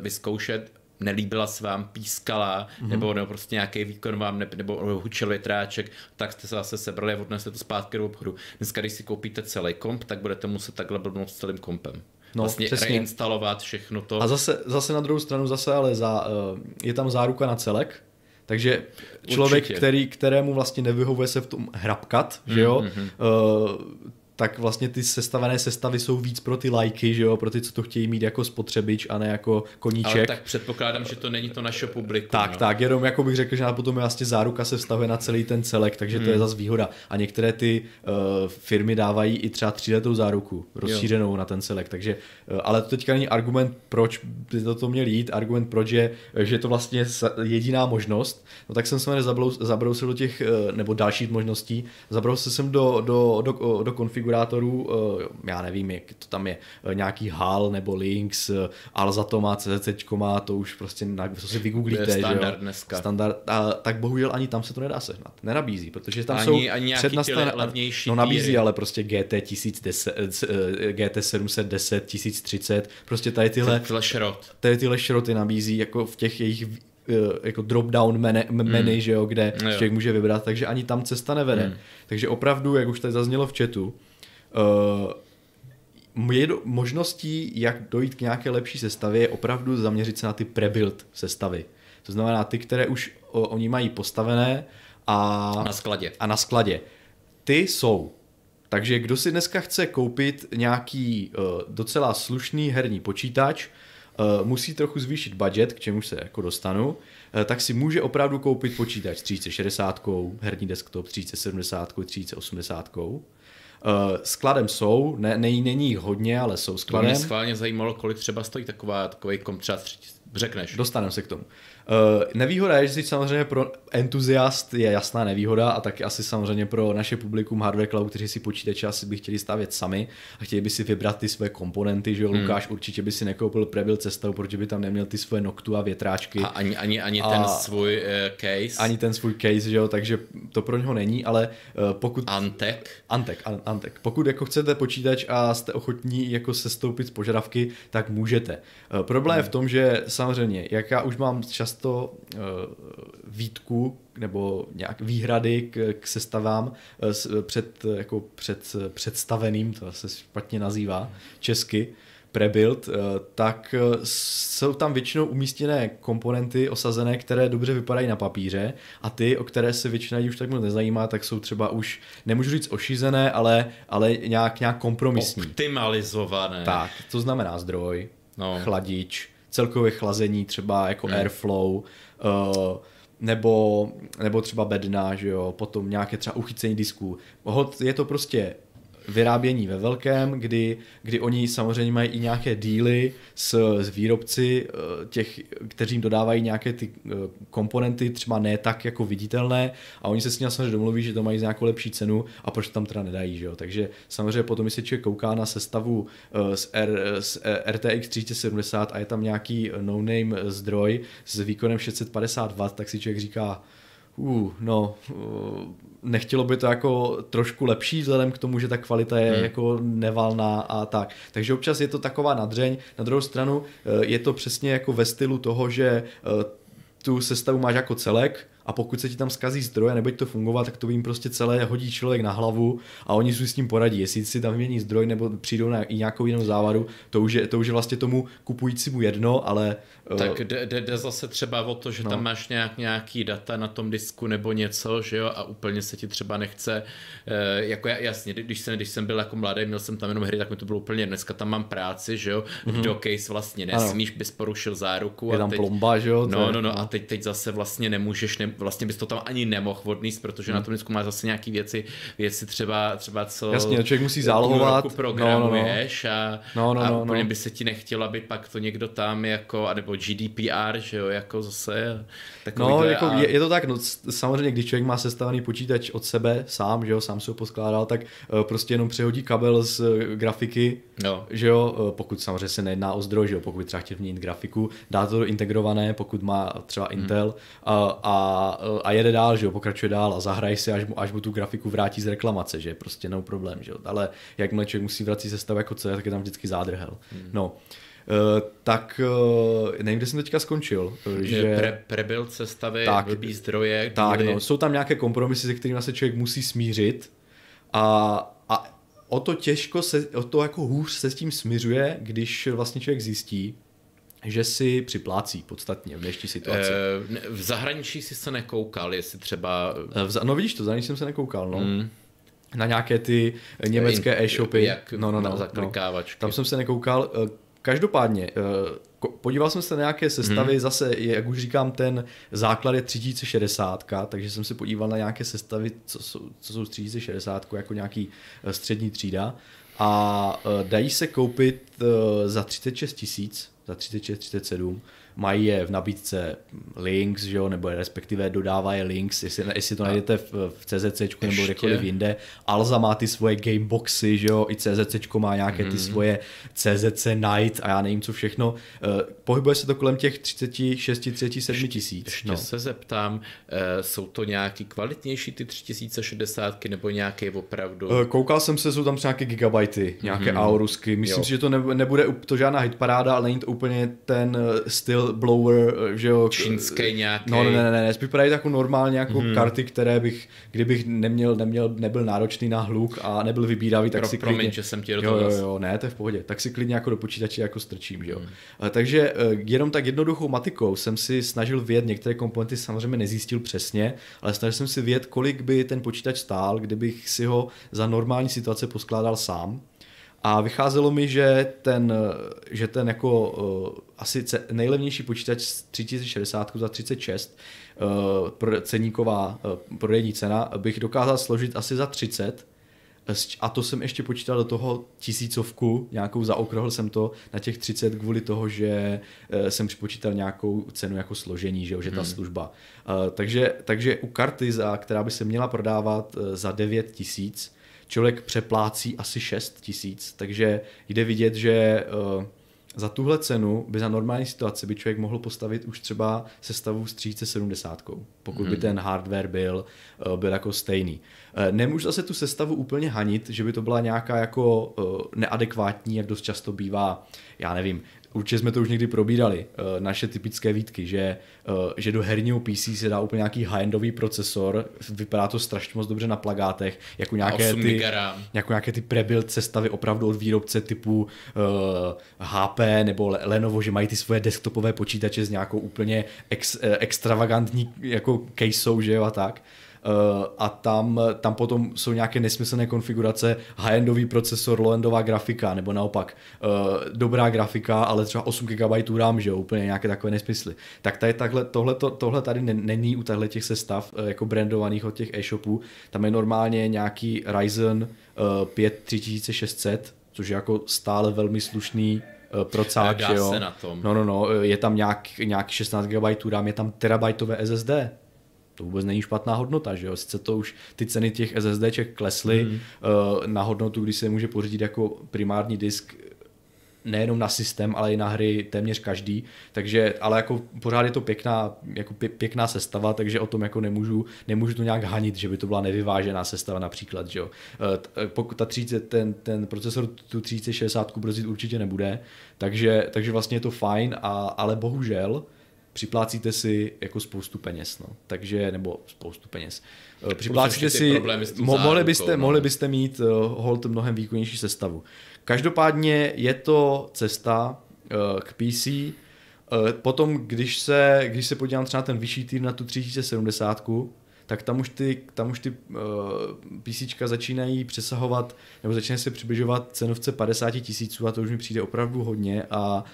vyzkoušet nelíbila se vám, pískala, mm-hmm. nebo, nebo prostě nějaký výkon vám, ne, nebo hučel větráček, tak jste se zase sebrali a odnesli to zpátky do obchodu. Dneska, když si koupíte celý komp, tak budete muset takhle blbnout s celým kompem. No, vlastně přesně. reinstalovat všechno to. A zase, zase na druhou stranu zase ale za, uh, je tam záruka na celek, takže člověk, který, kterému vlastně nevyhovuje se v tom hrabkat, mm, že jo, mm-hmm. uh, tak vlastně ty sestavené sestavy jsou víc pro ty lajky, že jo, pro ty, co to chtějí mít jako spotřebič a ne jako koníček. Ale tak předpokládám, že to není to naše publikum. Tak, no. tak, jenom jako bych řekl, že na potom vlastně záruka se vztahuje na celý ten celek, takže hmm. to je hmm. zase výhoda. A některé ty uh, firmy dávají i třeba tříletou záruku, rozšířenou jo. na ten celek, takže, uh, ale to teďka není argument, proč by to, to měl jít, argument, proč je, že to vlastně jediná možnost, no tak jsem se zabrousil do těch, uh, nebo dalších možností, zabrousil jsem do, do, do, do konfigurátorů, uh, já nevím, jak to tam je, uh, nějaký HAL nebo Links, uh, Alza má, CZC má, to už prostě, na, co si vygooglíte, to je standard jo? dneska. Standard, a, tak bohužel ani tam se to nedá sehnat, nenabízí, protože tam ani, jsou ani přednastavené, levnější no nabízí, týry. ale prostě GT 1010, GT 710, 1030, prostě tady tyhle, tyhle šrot. Tady tyhle šroty nabízí jako v těch jejich jako drop-down menu, menu mm. že jo, kde no člověk může vybrat, takže ani tam cesta nevede. Mm. Takže opravdu, jak už tady zaznělo v chatu, uh, je do, možností, jak dojít k nějaké lepší sestavě, je opravdu zaměřit se na ty prebuild sestavy. To znamená ty, které už o, oni mají postavené a na skladě. A na skladě. Ty jsou. Takže kdo si dneska chce koupit nějaký uh, docela slušný herní počítač, uh, musí trochu zvýšit budget, k čemu se jako dostanu, uh, tak si může opravdu koupit počítač s 3060, herní desktop 3070, 3080. Uh, skladem jsou, ne, ne, není jich hodně, ale jsou skladem. To mě schválně zajímalo, kolik třeba stojí taková, takový kom třeba řekneš. Dostaneme se k tomu. Uh, nevýhoda je, že samozřejmě pro entuziast je jasná nevýhoda a taky asi samozřejmě pro naše publikum Hardware Cloud, kteří si počítače asi by chtěli stavět sami a chtěli by si vybrat ty své komponenty, že jo, hmm. Lukáš určitě by si nekoupil Prebil cestou, protože by tam neměl ty svoje noktu a větráčky. A ani, ani, ani a ten svůj uh, case. Ani ten svůj case, že jo, takže to pro něho není, ale uh, pokud... Antek. Antek, an, Antek. Pokud jako chcete počítač a jste ochotní jako se stoupit z požadavky, tak můžete. Uh, problém hmm. je v tom, že samozřejmě, jak já už mám často uh, výtku nebo nějak výhrady k, k sestavám uh, před, jako před představeným, to se špatně nazývá česky, prebuild, tak jsou tam většinou umístěné komponenty osazené, které dobře vypadají na papíře a ty, o které se většina už tak moc nezajímá, tak jsou třeba už, nemůžu říct ošizené, ale, ale nějak, nějak kompromisní. Optimalizované. Tak, to znamená zdroj, no. chladič, celkové chlazení, třeba jako hmm. airflow, uh, nebo, nebo třeba bedna, že jo, potom nějaké třeba uchycení disků. Je to prostě vyrábění ve velkém, kdy, kdy oni samozřejmě mají i nějaké díly s, s výrobci eh, těch, kteří dodávají nějaké ty eh, komponenty, třeba ne tak jako viditelné a oni se s ním samozřejmě domluví, že to mají za nějakou lepší cenu a proč tam teda nedají, že jo? Takže samozřejmě potom, se člověk kouká na sestavu z, eh, R, z RTX 3070 a je tam nějaký no-name zdroj s výkonem 650 W, tak si člověk říká, uh, no, uh, nechtělo by to jako trošku lepší vzhledem k tomu, že ta kvalita je hmm. jako nevalná a tak. Takže občas je to taková nadřeň. Na druhou stranu uh, je to přesně jako ve stylu toho, že uh, tu sestavu máš jako celek, a pokud se ti tam skazí zdroje, nebude to fungovat, tak to jim prostě celé hodí člověk na hlavu a oni si s tím poradí. Jestli si tam vymění zdroj nebo přijdou na i nějakou jinou závadu, to už je, to už je vlastně tomu kupujícímu jedno, ale... Eh, tak jde, jde zase třeba o to, že no. tam máš nějak, nějaký data na tom disku nebo něco, že jo, a úplně se ti třeba nechce, eh, jako jasně, když jsem, když jsem byl jako mladý, měl jsem tam jenom hry, tak mi to bylo úplně, dneska tam mám práci, že jo, mm-hmm. do case vlastně nesmíš, bys porušil záruku. Je a tam teď, plomba, že jo? No, no, no, a teď, teď zase vlastně nemůžeš, ne, vlastně bys to tam ani nemohl odníst, protože hmm. na tom disku máš zase nějaké věci, věci třeba, třeba co... Jasně, člověk musí zálohovat. programuješ no, no, no. a, no, no, a no, úplně no. by se ti nechtělo, aby pak to někdo tam jako, anebo GDPR, že jo, jako zase No, jako a... je, je, to tak, no, samozřejmě, když člověk má sestavený počítač od sebe sám, že jo, sám se ho poskládal, tak uh, prostě jenom přehodí kabel z uh, grafiky, no. že jo, uh, pokud samozřejmě se nejedná o zdroj, že jo, pokud třeba chtěl měnit grafiku, dá to do integrované, pokud má třeba hmm. Intel hmm. a, a, a jede dál, že jo, pokračuje dál a zahraje si, až mu, až mu tu grafiku vrátí z reklamace, že je prostě no problém, že jo, ale jakmile člověk musí vracet sestavu jako celé, tak je tam vždycky zádrhel. Hmm. No. Uh, tak uh, nevím, kde jsem teďka skončil. Že pre, prebuild sestavy, tak, blbý zdroje. Tak, no, jsou tam nějaké kompromisy, se kterými se člověk musí smířit a, a o to těžko se, o to jako hůř se s tím smiřuje, když vlastně člověk zjistí, že si připlácí podstatně v dnešní situaci. v zahraničí si se nekoukal, jestli třeba... V, no vidíš to, v zahraničí jsem se nekoukal, no. Hmm. na nějaké ty německé e-shopy. Jak no, no, no, no. Tam jsem se nekoukal. Každopádně, podíval jsem se na nějaké sestavy, hmm. zase, jak už říkám, ten základ je 3060, takže jsem se podíval na nějaké sestavy, co jsou, co jsou 3060, jako nějaký střední třída a dají se koupit za 36 tisíc, za 36, 37 mají je v nabídce links, že jo, nebo respektive dodávají links, jestli, jestli to najdete v, v CZC nebo kdekoliv jinde. Alza má ty svoje gameboxy, že jo, i CZC má nějaké ty mm. svoje CZC Night a já nevím co všechno. Uh, pohybuje se to kolem těch 36, 37 tisíc. Ještě no. se zeptám, uh, jsou to nějaký kvalitnější ty 3060 nebo nějaké opravdu? Uh, koukal jsem se, jsou tam nějaké gigabajty, nějaké mm. aurusky. Myslím jo. si, že to nebude to žádná hitparáda, ale není to úplně ten styl blower, že jo. Čínský nějaký. No ne, ne, ne, ne, vypadají jako normálně jako hmm. karty, které bych, kdybych neměl, neměl, nebyl náročný na hluk a nebyl vybíravý, tak Pro, si klidně... Promiň, že jsem ti do toho jo, jo, jo, ne, to je v pohodě. Tak si klidně jako do počítače jako strčím, že jo. Hmm. Takže eh, jenom tak jednoduchou matikou jsem si snažil vědět, některé komponenty samozřejmě nezjistil přesně, ale snažil jsem si vědět, kolik by ten počítač stál, kdybych si ho za normální situace poskládal sám. A vycházelo mi, že ten, že ten jako uh, asi nejlevnější počítač 3060 za 36 uh, ceníková uh, prodejní cena bych dokázal složit asi za 30 a to jsem ještě počítal do toho tisícovku, nějakou zaokrohl jsem to na těch 30 kvůli toho, že jsem připočítal nějakou cenu jako složení, že, že ta hmm. služba. Takže, takže u karty, za, která by se měla prodávat za 9 tisíc, člověk přeplácí asi 6 tisíc, takže jde vidět, že uh, za tuhle cenu by za normální situaci by člověk mohl postavit už třeba sestavu s 3070, pokud hmm. by ten hardware byl, uh, byl jako stejný. Uh, nemůžu zase tu sestavu úplně hanit, že by to byla nějaká jako neadekvátní, jak dost často bývá, já nevím, určitě jsme to už někdy probírali, uh, naše typické výtky, že, uh, že do herního PC se dá úplně nějaký high-endový procesor, vypadá to strašně moc dobře na plagátech, jako nějaké, ty, jako nějaké ty prebuild sestavy opravdu od výrobce typu uh, eh, HP nebo Lenovo, že mají ty svoje desktopové počítače s nějakou úplně ex, uh, extravagantní jako caseou, že jo a tak. Eh, a tam, tam potom jsou nějaké nesmyslné konfigurace, high-endový procesor, low-endová grafika, nebo naopak eh, dobrá grafika, ale třeba 8 GB RAM, že jo, úplně nějaké takové nesmysly. Tak tady takhle, tohle, tohle tady není u těchto těch sestav eh, jako brandovaných od těch e-shopů. Tam je normálně nějaký Ryzen 5 3600, což je jako stále velmi slušný procák, jo. Se na tom. No, no, no, je tam nějak, nějaký 16 GB RAM, je tam terabajtové SSD, to vůbec není špatná hodnota, že jo? Sice to už ty ceny těch SSDček klesly mm. uh, na hodnotu, kdy se může pořídit jako primární disk nejenom na systém, ale i na hry téměř každý, takže, ale jako pořád je to pěkná, jako pěkná sestava, takže o tom jako nemůžu, nemůžu to nějak hanit, že by to byla nevyvážená sestava například, že jo. Eh, eh, pokud ta 30, ten, ten procesor tu 3060 brzdit určitě nebude, takže, takže vlastně je to fajn, a, ale bohužel, připlácíte si jako spoustu peněz, no. Takže, nebo spoustu peněz. Eh, připlácíte si, mo- mohli, byste, no. mohli byste mít uh, hold mnohem výkonnější sestavu. Každopádně je to cesta uh, k PC, uh, potom, když se, když se podívám třeba na ten vyšší tým na tu 3070, tak tam už ty, tam už ty uh, PC začínají přesahovat, nebo začínají se přibližovat cenovce 50 tisíců a to už mi přijde opravdu hodně a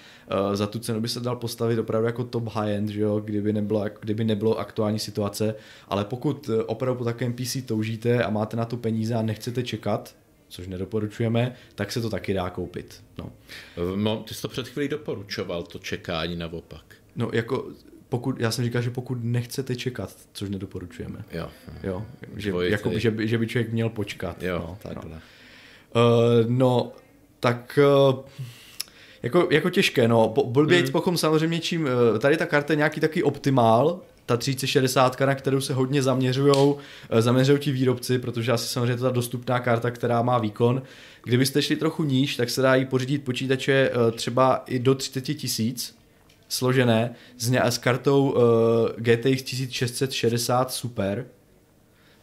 uh, za tu cenu by se dal postavit opravdu jako top high-end, že jo, kdyby, nebylo, kdyby nebylo aktuální situace, ale pokud eh, opravdu po takovém PC toužíte a máte na to peníze a nechcete čekat, což nedoporučujeme, tak se to taky dá koupit. No. no ty jsi to před chvílí doporučoval, to čekání naopak. No jako pokud, já jsem říkal, že pokud nechcete čekat, což nedoporučujeme. Jo. jo že, jako, že, by, že by člověk měl počkat. Jo, no, takhle. No. Uh, no, tak uh, jako, jako těžké, no. Blbě hmm. pochom samozřejmě čím, uh, tady ta karta je nějaký taky optimál, ta 3060, na kterou se hodně zaměřují, zaměřují ti výrobci, protože asi samozřejmě to ta dostupná karta, která má výkon. Kdybyste šli trochu níž, tak se dá jí pořídit počítače třeba i do 30 tisíc, složené s, ně, s kartou uh, GTX 1660 Super,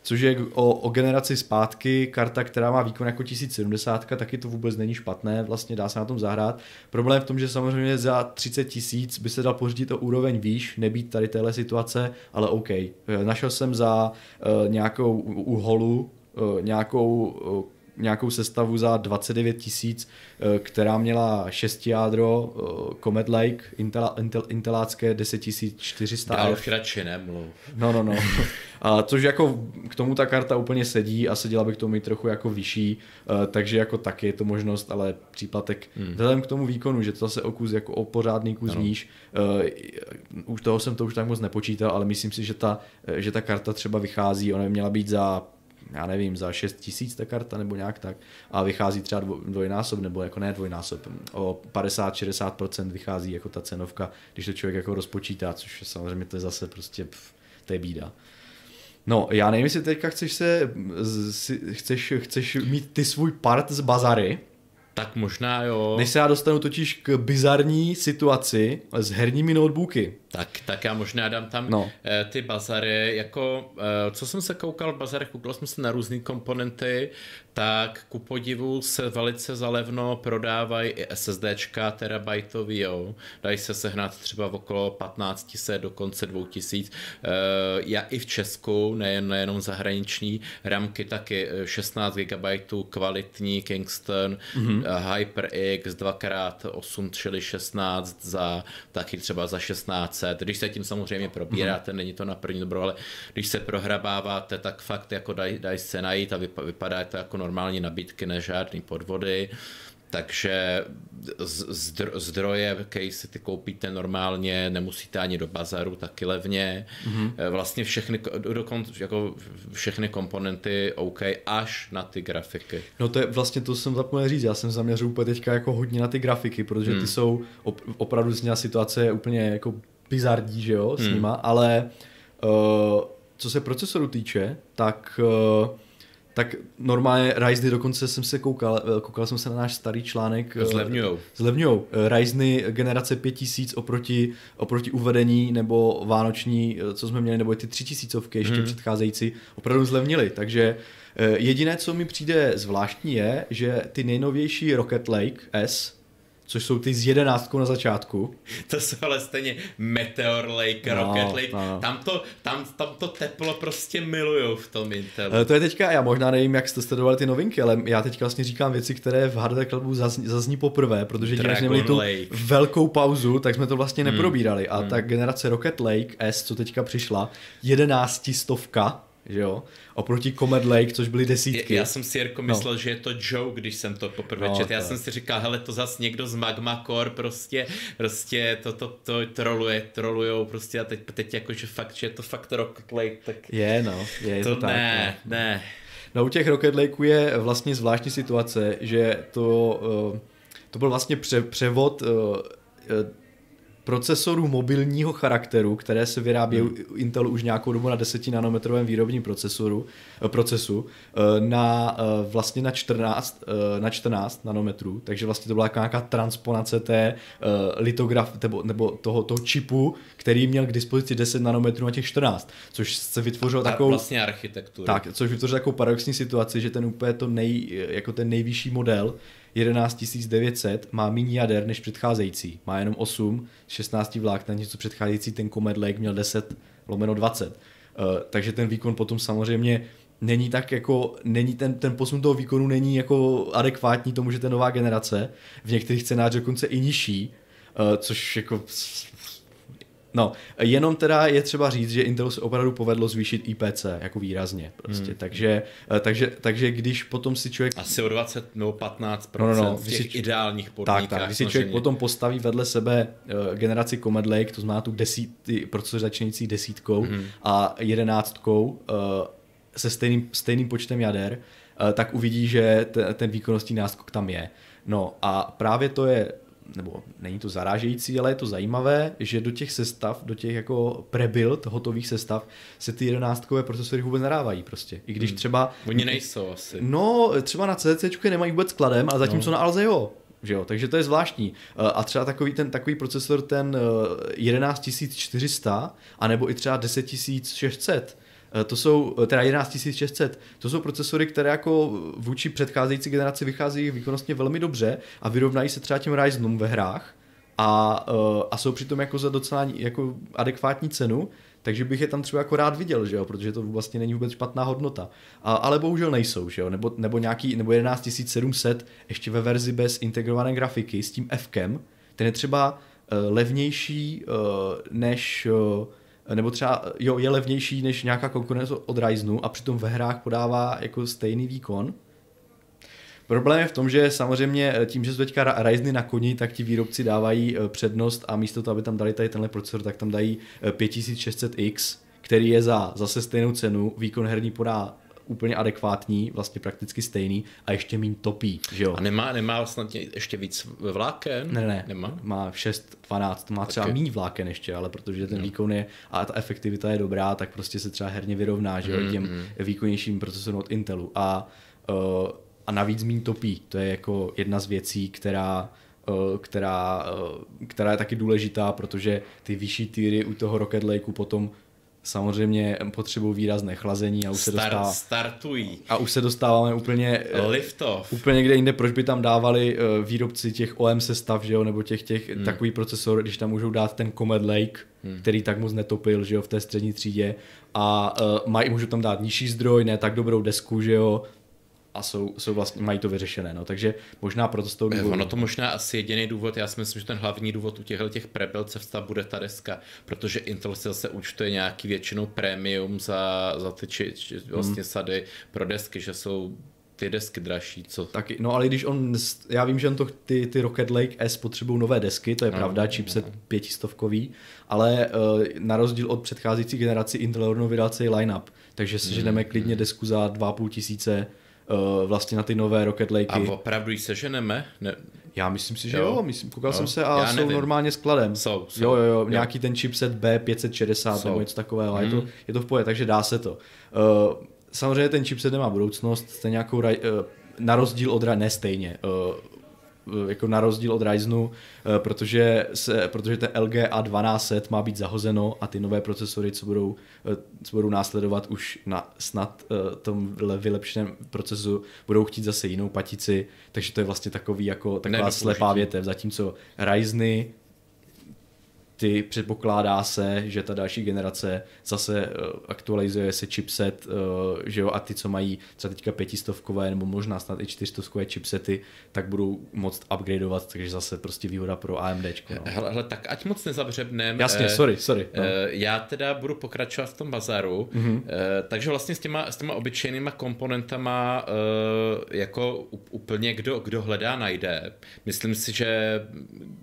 což je o, o generaci zpátky karta, která má výkon jako 1070, taky to vůbec není špatné, vlastně dá se na tom zahrát. Problém v tom, že samozřejmě za 30 tisíc by se dal pořídit o úroveň výš, nebýt tady téhle situace, ale OK. Eh, našel jsem za uh, nějakou uholu nějakou nějakou sestavu za 29 tisíc, eh, která měla 6 jádro, eh, Comet Lake, Intel, Intel, Intelácké 10400. Já už radši nemluv. No, no, no. A což jako k tomu ta karta úplně sedí a seděla by k tomu i trochu jako vyšší, eh, takže jako taky je to možnost, ale příplatek hmm. vzhledem k tomu výkonu, že to zase o kus, jako o pořádný kus ano. níž, už toho jsem to už tak moc nepočítal, ale myslím si, že ta, že ta karta třeba vychází, ona by měla být za já nevím, za 6 tisíc ta karta nebo nějak tak a vychází třeba dvojnásob, nebo jako ne dvojnásob, o 50-60% vychází jako ta cenovka, když to člověk jako rozpočítá, což samozřejmě to je zase prostě, pff, to je bída. No, já nevím, jestli teďka chceš se, chceš, chceš mít ty svůj part z bazary, tak možná jo. Než se já dostanu totiž k bizarní situaci s herními notebooky. Tak, tak já možná dám tam no. Eh, ty bazary, jako, eh, co jsem se koukal v bazarech, koukal jsem se na různé komponenty, tak ku podivu se velice zalevno prodávají i SSDčka terabajtový, jo. Dají se sehnat třeba v okolo 1500, dokonce 2000. Eh, já i v Česku, nejen, nejenom zahraniční, ramky taky 16 GB kvalitní Kingston, mm-hmm. HyperX 2x8, čili 16 za taky třeba za 16 když se tím samozřejmě probíráte, mm-hmm. není to na první dobro, ale když se prohrabáváte, tak fakt jako dají daj se najít a vypadá to jako normální nabídky, ne žádný podvody takže zdroje, který si ty koupíte normálně, nemusíte ani do bazaru taky levně. Mm-hmm. Vlastně všechny, dokonce jako všechny komponenty OK, až na ty grafiky. No to je vlastně to jsem zapomněl říct, já jsem zaměřil úplně teďka jako hodně na ty grafiky, protože ty hmm. jsou op, opravdu z situace je úplně jako bizardí, že jo, s hmm. nima, ale uh, co se procesoru týče, tak uh, tak normálně Ryzeny, dokonce jsem se koukal, eh, koukal jsem se na náš starý článek. Zlevňujou. Zlevňujou. Ryzeny generace 5000 oproti, oproti uvedení nebo vánoční, co jsme měli, nebo ty 3000 ještě hmm. předcházející, opravdu zlevnili. Takže jediné, co mi přijde zvláštní je, že ty nejnovější Rocket Lake S, což jsou ty s jedenáctkou na začátku. [laughs] To jsou ale stejně Meteor Lake, no, Rocket Lake, no. tam, to, tam, tam to teplo prostě milujou v tom Intelu. To je teďka, já možná nevím, jak jste sledovali ty novinky, ale já teďka vlastně říkám věci, které v Hardware Clubu zazní, zazní poprvé, protože když jsme měli tu velkou pauzu, tak jsme to vlastně hmm. neprobírali a hmm. ta generace Rocket Lake S, co teďka přišla, jedenáctistovka, že jo, oproti Comet Lake, což byly desítky. Já jsem si Jirko myslel, no. že je to joke, když jsem to poprvé no, četl. Já to. jsem si říkal, hele, to zas někdo z Magma Core prostě, prostě to, to, to troluje, trolujou prostě a teď, teď jako, že fakt, že je to fakt Rocket Lake, tak... Je, no, je to, to tak. Ne, no. ne. No u těch Rocket Lakeů je vlastně zvláštní situace, že to, eh, to byl vlastně pře, převod eh, procesorů mobilního charakteru, které se vyrábí hmm. u Intelu už nějakou dobu na 10 nanometrovém výrobním procesoru, eh, procesu, eh, na eh, vlastně na 14, na 14 nanometrů, takže vlastně to byla nějaká transponace té litograf, nebo, nebo toho, toho čipu, který měl k dispozici 10 nanometrů na těch 14, což se vytvořilo takovou... Vlastně architekturu. Tak, což vytvořilo takovou paradoxní situaci, že ten úplně to nej, jako ten nejvyšší model 11900 má méně jader než předcházející. Má jenom 8, 16 vlákna, něco předcházející ten Comet Lake měl 10 lomeno 20. Uh, takže ten výkon potom samozřejmě není tak jako, není ten, ten posun toho výkonu není jako adekvátní tomu, že je nová generace, v některých scénářích dokonce i nižší, uh, což jako No, jenom teda je třeba říct, že Intel se opravdu povedlo zvýšit IPC jako výrazně. Prostě. Hmm. Takže, eh, takže, takže když potom si člověk... Asi o 20 nebo 15 no, no, no, v těch si, ideálních podmínkách. Tak, tak. Když si člověk potom postaví vedle sebe uh, generaci Comet Lake, to znamená tu desít, procesor začínající desítkou hmm. a jedenáctkou uh, se stejným, stejným počtem jader, tak uvidí, že ten výkonnostní náskok tam je. No a právě to je nebo není to zarážející, ale je to zajímavé, že do těch sestav, do těch jako prebuild hotových sestav se ty jedenáctkové procesory vůbec narávají prostě. I když hmm. třeba... Oni nejsou asi. No, třeba na CDC nemají vůbec skladem, ale zatímco no. na Alze jo. Že jo, takže to je zvláštní. Eh, a třeba takový ten takový procesor, ten 11400, eh, anebo i třeba 10600, Eh, to jsou, eh, teda 11600, to jsou procesory, které jako vůči předcházející generaci vychází výkonnostně velmi dobře a vyrovnají se třeba těm Ryzenům ve hrách a, eh, a jsou přitom jako za docela jako adekvátní cenu, takže bych je tam třeba jako rád viděl, že jo, protože to vlastně není vůbec špatná hodnota. A, ale bohužel nejsou, že jo, nebo, nebo nějaký, nebo 11700 ještě ve verzi bez integrované grafiky s tím Fkem, ten je třeba levnější než nebo třeba jo, je levnější než nějaká konkurence od Ryzenu a přitom ve hrách podává jako stejný výkon. Problém je v tom, že samozřejmě tím, že jsou teďka Ryzeny na koni, tak ti výrobci dávají přednost a místo toho, aby tam dali tady tenhle procesor, tak tam dají 5600X, který je za zase stejnou cenu, výkon herní podá úplně adekvátní, vlastně prakticky stejný a ještě méně topí, že jo. A nemá, nemá snad ještě víc vláken? Ne, ne, nemá. Má 6, 12, má třeba okay. méně vláken ještě, ale protože ten no. výkon je a ta efektivita je dobrá, tak prostě se třeba herně vyrovná, že jo, mm, těm mm. výkonnějším procesorům od Intelu a, uh, a navíc méně topí, to je jako jedna z věcí, která uh, která, uh, která je taky důležitá, protože ty vyšší týry u toho Rocket Lakeu potom samozřejmě potřebují výrazné chlazení a už Start, se dostává, startují. A už se dostáváme úplně eh, Lift off. úplně kde jinde, proč by tam dávali uh, výrobci těch OM sestav, že jo, nebo těch, těch hmm. takový procesor, když tam můžou dát ten Comet Lake, hmm. který tak moc netopil, že jo, v té střední třídě a uh, maj, můžou tam dát nižší zdroj, ne tak dobrou desku, že jo, a jsou, jsou vlastně, mají to vyřešené. No. Takže možná proto z toho důvodu. Ono to možná asi jediný důvod, já si myslím, že ten hlavní důvod u těchto těch cesta bude ta deska, protože Intel se zase účtuje nějaký většinou prémium za, za ty či, či, vlastně hmm. sady pro desky, že jsou ty desky dražší, co? Taky, no ale když on, já vím, že on to, ty, ty Rocket Lake S potřebují nové desky, to je no, pravda, chipset no. pětistovkový, ale uh, na rozdíl od předcházející generaci Intel rovnou vydal celý line-up, takže si hmm. ženeme klidně desku za 2,5 tisíce uh, vlastně na ty nové Rocket Lakey. A opravdu ji seženeme? Ne... Já myslím si, že jo, jo myslím, koukal jo. jsem se a Já jsou nevím. normálně skladem. Jsou, jsou. Jo, jo, jo, nějaký ten chipset B560 jsou. nebo něco takového, mm. je, to, mhm. je to v pohodě, takže dá se to. Uh, samozřejmě ten chipset nemá budoucnost, stejně nějakou, uh, na rozdíl od, ne stejně, uh, Eh, jako na rozdíl od Ryzenu, eh, protože, se, protože ten LG A1200 má být zahozeno a ty nové procesory, co budou, eh, co budou následovat už na snad tom vylepšeném procesu, budou chtít zase jinou patici, takže to je vlastně takový jako taková slepá větev, zatímco Ryzeny ty předpokládá se, že ta další generace zase eh, aktualizuje se chipset, eh, že jo, a ty, co mají třeba teďka pětistovkové nebo možná snad i čtyřstovkové chipsety, tak budou moct upgradeovat, takže zase prostě výhoda pro AMD. No. Hele, hele, tak ať moc nezabřebnem. Jasně, eh, sorry, sorry. No. Eh, já teda budu pokračovat v tom bazaru, mm-hmm. eh, takže vlastně s těma, s těma obyčejnýma komponentama eh, jako úplně kdo, kdo hledá, najde. Myslím si, že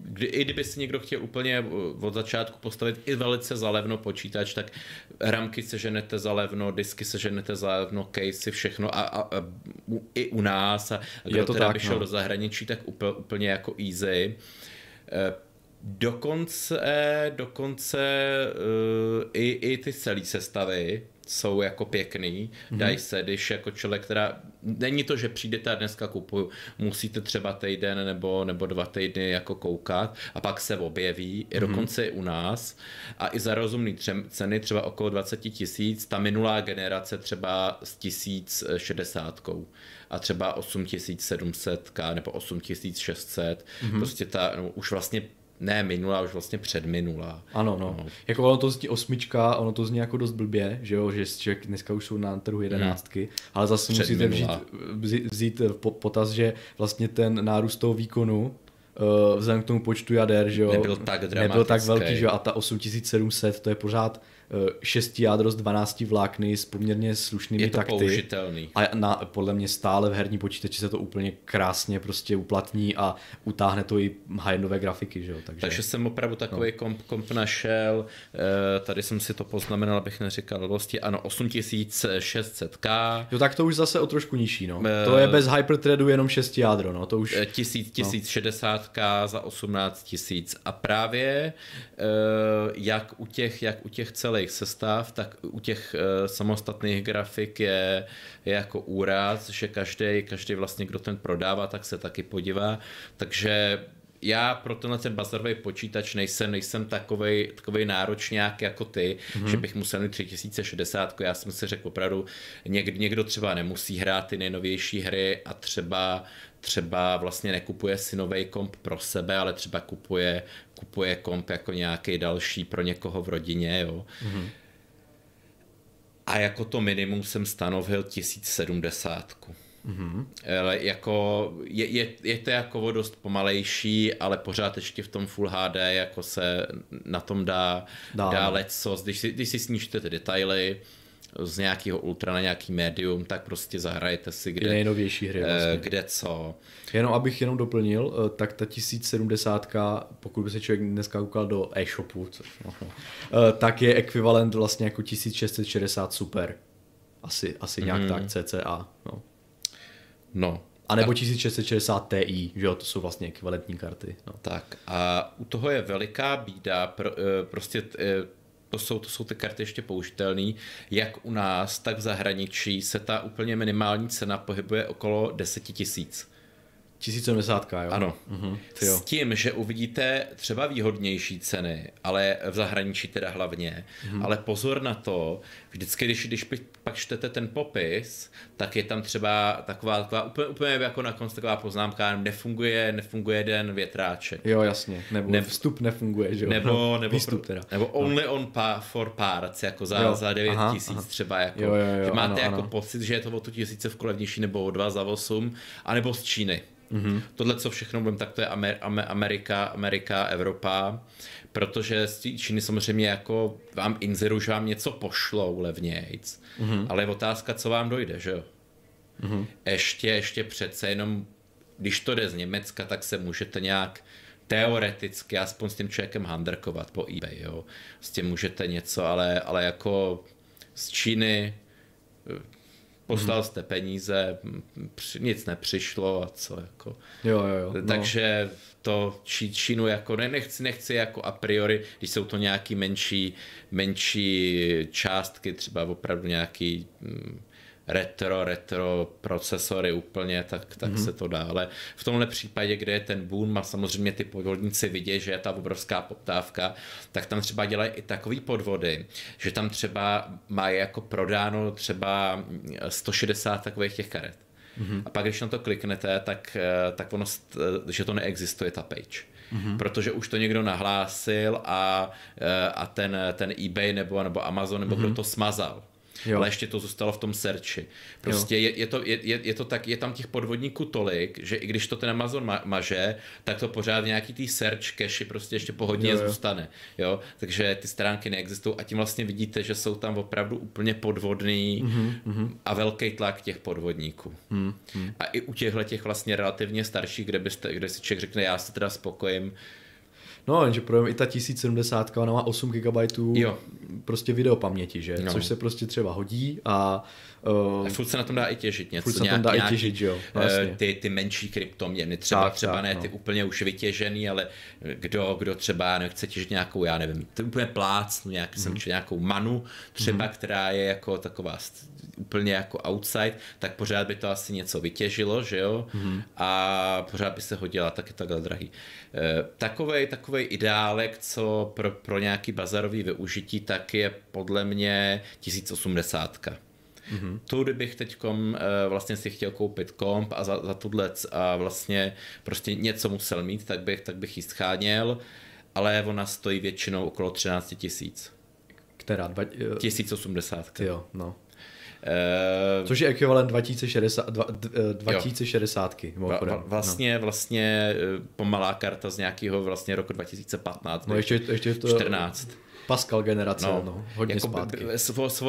kdy, i kdyby si někdo chtěl úplně od začátku postavit i velice zalevno počítač, tak ramky seženete zalevno, disky seženete zalevno, casey, všechno a, a, a i u nás a, kdo to teda tak, vyšel no. do zahraničí, tak úplně, úplně jako easy. Eh, dokonce, dokonce uh, i, i ty celé sestavy jsou jako pěkný, mm-hmm. dají se, když jako člověk, která, není to, že přijdete a dneska kupuju, musíte třeba týden nebo, nebo dva týdny jako koukat a pak se objeví, mm-hmm. i dokonce i u nás a i za rozumný třem, ceny, třeba okolo 20 tisíc, ta minulá generace třeba s 1060 a třeba 8700 nebo 8600, mm-hmm. prostě ta, no, už vlastně ne minula, už vlastně předminula. Ano, no. no. Jako ono to zní osmička, ono to zní jako dost blbě, že jo, že člověk dneska už jsou na trhu jedenáctky, hmm. ale zase musíte vzít, vzít potaz, že vlastně ten nárůst toho výkonu uh, vzhledem k tomu počtu jader, že jo, nebyl tak. Nebyl tak velký, že jo, a ta 8700, to je pořád 6 jádro z 12 vlákny s poměrně slušnými je to takty. Použitelný. A na, podle mě stále v herní počítači se to úplně krásně prostě uplatní a utáhne to i high grafiky. Že jo? Takže, Takže jsem opravdu takový no. komp, komp našel, e, tady jsem si to poznamenal, abych neříkal vlastně, ano, 8600K. Jo, tak to už zase o trošku nižší, no. E, to je bez hyperthreadu jenom 6 jádro, no, to už... 1000, 1060K no. za 18 tisíc a právě jak u těch, jak u těch celých celých sestav, tak u těch uh, samostatných grafik je, je jako úraz, že každý, každý vlastně, kdo ten prodává, tak se taky podívá. Takže já pro tenhle ten bazarový počítač nejsem, nejsem takovej, takovej náročňák jako ty, mm-hmm. že bych musel mít 3060, já jsem si řekl opravdu, někdo, někdo třeba nemusí hrát ty nejnovější hry a třeba třeba vlastně nekupuje si nový komp pro sebe, ale třeba kupuje, kupuje komp jako nějaký další pro někoho v rodině, jo. Mm-hmm. A jako to minimum jsem stanovil 1070. Mm-hmm. Ale jako je, je, je to jako dost pomalejší, ale pořád ještě v tom Full HD jako se na tom dá, dá, dá lecos. Když si, když si snížíte ty detaily, z nějakého ultra na nějaký médium, tak prostě zahrajete si kde, nejnovější hry eh, vlastně. kde co. Jenom abych jenom doplnil, eh, tak ta 1070, pokud by se člověk dneska koukal do e-shopu, což, no, no, tak je ekvivalent vlastně jako 1660 Super. Asi, asi nějak mm. tak, CCA. No. no. A nebo 1660 Ti, že jo, to jsou vlastně ekvivalentní karty. No. Tak a u toho je veliká bída, pro, prostě to jsou, to jsou ty karty ještě použitelné. Jak u nás, tak v zahraničí se ta úplně minimální cena pohybuje okolo 10 tisíc. 1070, jo? Ano. Uh-huh. S tím, že uvidíte třeba výhodnější ceny, ale v zahraničí teda hlavně, uh-huh. ale pozor na to, vždycky, když, když pak čtete ten popis, tak je tam třeba taková, taková úplně, úplně jako na konci taková poznámka, nefunguje, nefunguje jeden větráček. Jo, jasně, nebo ne, vstup nefunguje, že jo? Nebo, [laughs] nebo, Výstup teda. nebo no. only no. on pa, for parts, jako za, jo. za 9 aha, tisíc aha. třeba, jako, jo, jo, jo, že máte ano, jako ano. pocit, že je to o tu tisíce v levnější nebo o dva za 8, anebo z Číny. Mm-hmm. Tohle, co všechno budeme, tak to je Amer, Amer, Amerika, Amerika, Evropa, protože z Číny samozřejmě jako vám inzeru, že vám něco pošlou levnějc, mm-hmm. ale je otázka, co vám dojde, že jo? Mm-hmm. Ještě, ještě přece jenom, když to jde z Německa, tak se můžete nějak teoreticky aspoň s tím člověkem handrkovat po eBay, jo. S tím můžete něco, ale, ale jako z Číny poslal jste peníze, nic nepřišlo a co jako. Jo, jo, jo. No. Takže to Čí, Čínu jako ne, nechci, nechci jako a priori, když jsou to nějaký menší, menší částky, třeba opravdu nějaký retro, retro procesory úplně, tak, tak mm-hmm. se to dá. Ale v tomhle případě, kde je ten boom a samozřejmě ty podvodníci vidí, že je ta obrovská poptávka, tak tam třeba dělají i takový podvody, že tam třeba mají jako prodáno třeba 160 takových těch karet. Mm-hmm. A pak, když na to kliknete, tak, eh, tak ono, že to neexistuje, ta page. Mm-hmm. Protože už to někdo nahlásil a, eh, a ten, ten eBay nebo, nebo Amazon nebo mm-hmm. kdo to smazal jo. ale ještě to zůstalo v tom searchi. Prostě je, je, to, je, je, to tak, je tam těch podvodníků tolik, že i když to ten Amazon ma, maže, tak to pořád nějaký tý search cache prostě ještě pohodně jo, jo. zůstane. Jo? Takže ty stránky neexistují a tím vlastně vidíte, že jsou tam opravdu úplně podvodný mm-hmm. a velký tlak těch podvodníků. Mm-hmm. A i u těchhle těch vlastně relativně starších, kde, byste, kde si člověk řekne, já se teda spokojím, No, jenže problém i ta 1070, ona má 8 GB jo. prostě videopaměti, že? No. Což se prostě třeba hodí a Uh, a furt se na tom dá i těžit něco. Furt se na tom dá nějaký, i těžit, jo. Vlastně. Ty, ty menší kryptoměny, třeba, tak, třeba tak, ne no. ty úplně už vytěžený, ale kdo, kdo třeba nechce těžit nějakou, já nevím, to úplně plác, nějak, mm. jsem mhm. nějakou manu třeba, mm. která je jako taková úplně jako outside, tak pořád by to asi něco vytěžilo, že jo? Mm. A pořád by se hodila taky takhle drahý. E, takovej, takovej ideálek, co pro, pro nějaký bazarový využití, tak je podle mě 1080. Mm-hmm. Tu, kdybych teď eh, vlastně si chtěl koupit komp a za, za tuhle a vlastně prostě něco musel mít, tak bych, tak bych ji scháněl, ale ona stojí většinou okolo 13 tisíc. Která? Dva, 1080. Jo, no. Uh, Což je ekvivalent 2060, 2060. Va, va, vlastně, no. vlastně pomalá karta z nějakého vlastně roku 2015. No ještě, ještě to, 14. Pascal generace, no, no hodně jako zpátky. Ve,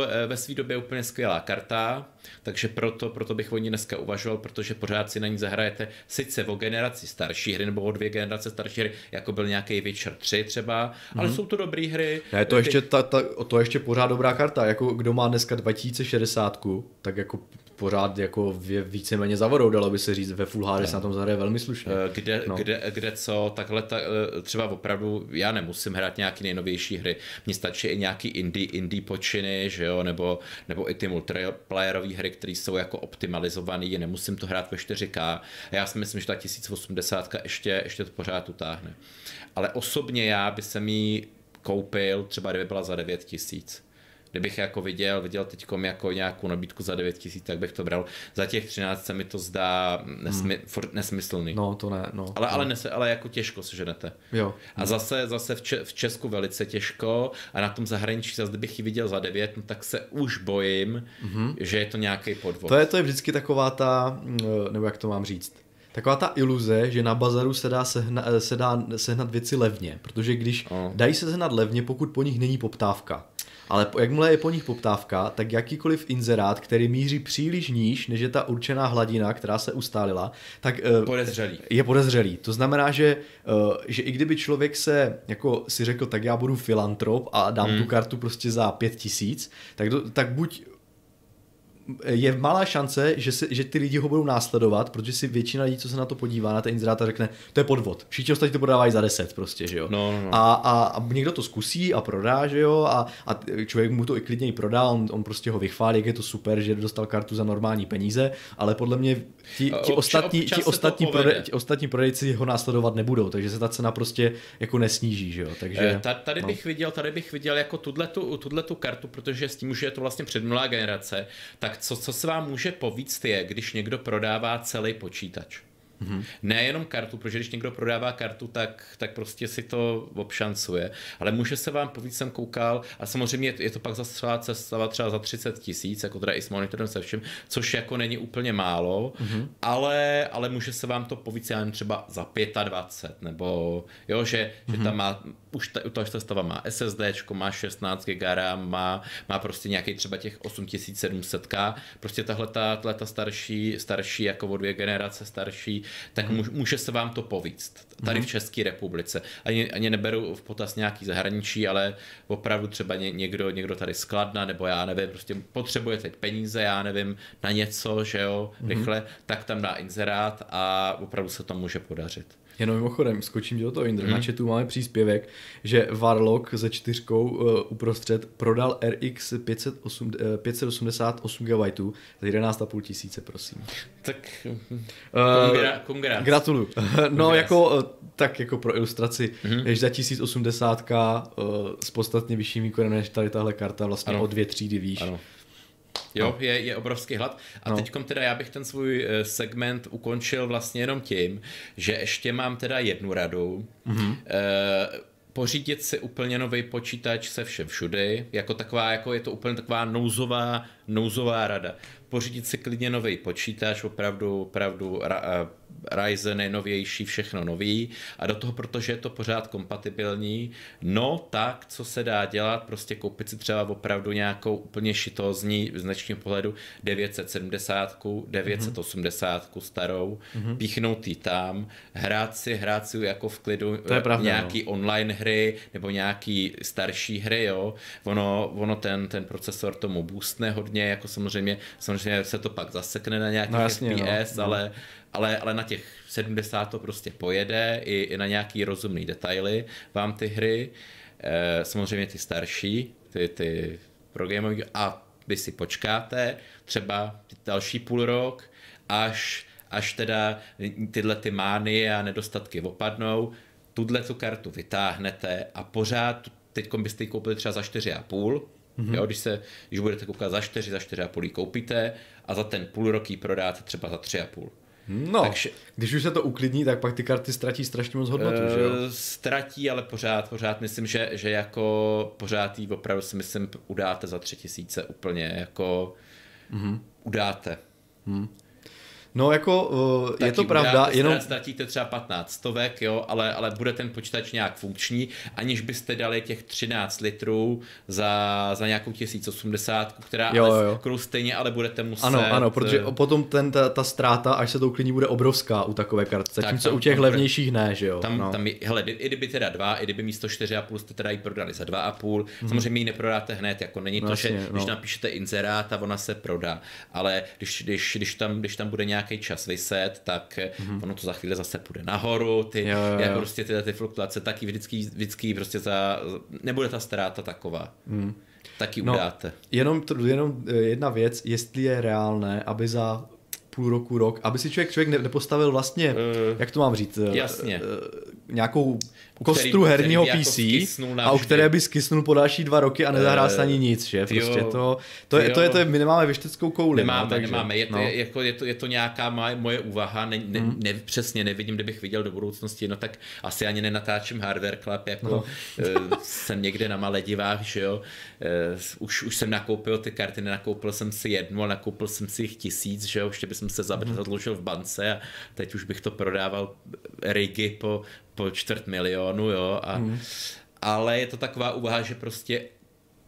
ve, ve své době úplně skvělá karta, takže proto, proto bych o ní dneska uvažoval, protože pořád si na ní zahrajete sice o generaci starší hry nebo o dvě generace starší hry, jako byl nějaký Witcher 3 třeba, ale mm-hmm. jsou to dobré hry. Ne, to, ještě, ta, ta, to ještě pořád dobrá karta, jako kdo má dneska 2060, tak jako pořád jako je víceméně zavodou, dalo by se říct, ve Full HD se na tom zahraje velmi slušně. Eh, kde, no. kde, kde co, takhle ta, eh, třeba opravdu, já nemusím hrát nějaký nejnovější hry, mně stačí i nějaký indie, indie počiny, že jo, nebo, nebo i ty multiplayerové hry, které jsou jako optimalizované, nemusím to hrát ve 4K. Já si myslím, že ta 1080 ještě, ještě to pořád utáhne. Ale osobně já by se mi koupil, třeba kdyby byla za 9000 Kdybych jako viděl, viděl teď jako nějakou nabídku za 9 tisíc, tak bych to bral. Za těch 13 se mi to zdá nesmy, hmm. furt nesmyslný. No, to ne, no. Ale, no. ale, nese, ale jako těžko ženete. Jo. A zase, zase v, Če- v Česku velice těžko a na tom zahraničí zase, kdybych ji viděl za 9, no tak se už bojím, mm-hmm. že je to nějaký podvod. To je, to je vždycky taková ta, nebo jak to mám říct, taková ta iluze, že na bazaru se dá, sehna, eh, se dá sehnat věci levně, protože když oh. dají se sehnat levně, pokud po nich není poptávka. Ale jakmile je po nich poptávka, tak jakýkoliv inzerát, který míří příliš níž, než je ta určená hladina, která se ustálila, tak uh, podezřelý. je podezřelý. To znamená, že, uh, že i kdyby člověk se jako si řekl, tak já budu filantrop a dám hmm. tu kartu prostě za pět tisíc, tak, do, tak buď je malá šance, že, se, že ty lidi ho budou následovat, protože si většina lidí, co se na to podívá, na ten inzerát a řekne, to je podvod. Všichni ostatní to prodávají za 10 prostě, že jo. No, no, no. A, a, a, někdo to zkusí a prodá, že jo, a, a člověk mu to i klidně i prodá, on, on prostě ho vychválí, jak je to super, že dostal kartu za normální peníze, ale podle mě ti, ti, ostatní, ti, ostatní, prodej, ti ostatní prodejci ho následovat nebudou, takže se ta cena prostě jako nesníží, že jo. Takže, eh, tady, bych no. viděl, tady bych viděl jako tuhle tu kartu, protože s tím, že je to vlastně předminulá generace, tak co, co se vám může povíct je, když někdo prodává celý počítač. Mm-hmm. Nejenom kartu, protože když někdo prodává kartu, tak, tak prostě si to obšancuje. Ale může se vám povíc, jsem koukal, a samozřejmě je to pak zase cesta třeba za 30 tisíc, jako teda i s monitorem se všem, což jako není úplně málo, mm-hmm. ale, ale může se vám to povíc, já nevím, třeba za 25, nebo jo, že, mm-hmm. že tam má, už ta, ta sestava má SSD, má 16 GB RAM, má, má prostě nějaký třeba těch 8700K, prostě tahle ta, ta starší, starší jako o dvě generace starší, tak hmm. může se vám to povíct tady hmm. v České republice. Ani, ani neberu v potaz nějaký zahraničí, ale opravdu třeba ně, někdo, někdo tady skladna, nebo já nevím, prostě potřebuje teď peníze, já nevím, na něco, že jo, hmm. rychle, tak tam dá inzerát a opravdu se to může podařit. Jenom mimochodem, skočím do toho, Indra. Hmm. Na chatu máme příspěvek, že Warlock ze čtyřkou uh, uprostřed prodal RX 508, uh, 588 GB za 11,5 tisíce, prosím. Tak kongra, uh. Gratuluju. [laughs] no jako, uh, tak jako pro ilustraci, hmm. že za 1080 uh, s podstatně vyšším výkonem než tady tahle karta, vlastně ano. o dvě třídy výš. Ano. Jo, no. je, je obrovský hlad. A no. teď teda já bych ten svůj eh, segment ukončil vlastně jenom tím, že ještě mám teda jednu radu. Mm-hmm. E, pořídit si úplně nový počítač se všem všudy, jako taková, jako je to úplně taková nouzová, nouzová rada. Pořídit si klidně nový počítač, opravdu, opravdu ra, Ryzen nejnovější, všechno nový a do toho, protože je to pořád kompatibilní, no tak, co se dá dělat, prostě koupit si třeba opravdu nějakou úplně šitózní z dnešního pohledu 970, 980 mm-hmm. starou, mm-hmm. píchnout ji tam, hrát si, hrát si jako v klidu to je pravda, nějaký no. online hry nebo nějaký starší hry, jo. Ono, ono ten, ten procesor tomu boostne hodně, jako samozřejmě, samozřejmě se to pak zasekne na nějakých no, jasně, FPS, no. ale ale, ale na těch 70 to prostě pojede, i, i na nějaký rozumný detaily vám ty hry, e, samozřejmě ty starší, ty, ty pro gameový, a vy si počkáte třeba další půl rok, až, až teda tyhle ty mány a nedostatky opadnou, tuhle tu kartu vytáhnete a pořád, teď byste ji koupili třeba za 4,5, Mm-hmm. Jo, když, se, když budete koukat za 4, za 4,5 ji koupíte a za ten půl rok ji prodáte třeba za 3,5. No, Takže, když už se to uklidní, tak pak ty karty ztratí strašně moc hodnotu, uh, že jo? Eh, ztratí, ale pořád, pořád myslím, že, že jako pořád jí opravdu si myslím udáte za tři tisíce úplně, jako mm-hmm. udáte. Mm. No jako uh, je to pravda, jenom... Ztratíte třeba 15 stovek, jo, ale, ale bude ten počítač nějak funkční, aniž byste dali těch 13 litrů za, za nějakou 1080, která jo, ale, jo. stejně ale budete muset... Ano, ano, protože eh, potom ten, ta, ta ztráta, až se to uklidní, bude obrovská u takové karty, zatímco u těch tam, levnějších ne, že jo. Tam, no. tam hele, i kdyby teda dva, i kdyby místo 4,5 jste teda ji prodali za 2,5, hmm. samozřejmě ji neprodáte hned, jako není no, to, jasně, že no. když napíšete inzerát a ona se prodá, ale když, když, když, tam, když tam bude nějak nějaký čas vyset, tak mm-hmm. ono to za chvíli zase půjde nahoru, ty, jo, jo. jako prostě tyhle ty fluktuace, taky vždycky, vždycky prostě za, nebude ta ztráta taková. Mm. Taky no, udáte. Jenom, jenom eh, jedna věc, jestli je reálné, aby za půl roku, rok, aby si člověk, člověk nepostavil vlastně, uh, jak to mám říct, jasně. Uh, nějakou kostru herního PC jako a u které by skysnul po další dva roky a nezahrál se ani nic, že? Prostě jo, to, to, je, to, je, to je, my nemáme věšteckou kouli. Nemáme, no, takže, nemáme, je to, no. je, jako, je, to, je to nějaká moje úvaha, ne, ne, mm. ne, přesně nevidím, kdybych viděl do budoucnosti, no tak asi ani nenatáčím Hardware Club, jako no. uh, jsem někde na Maledivách, že jo, uh, už, už jsem nakoupil ty karty, nenakoupil jsem si jednu, ale nakoupil jsem si jich tisíc, že jo, ještě bych se mhm. zadlužil v bance a teď už bych to prodával rigy po po čtvrt milionu, jo, a, hmm. ale je to taková úvaha, že prostě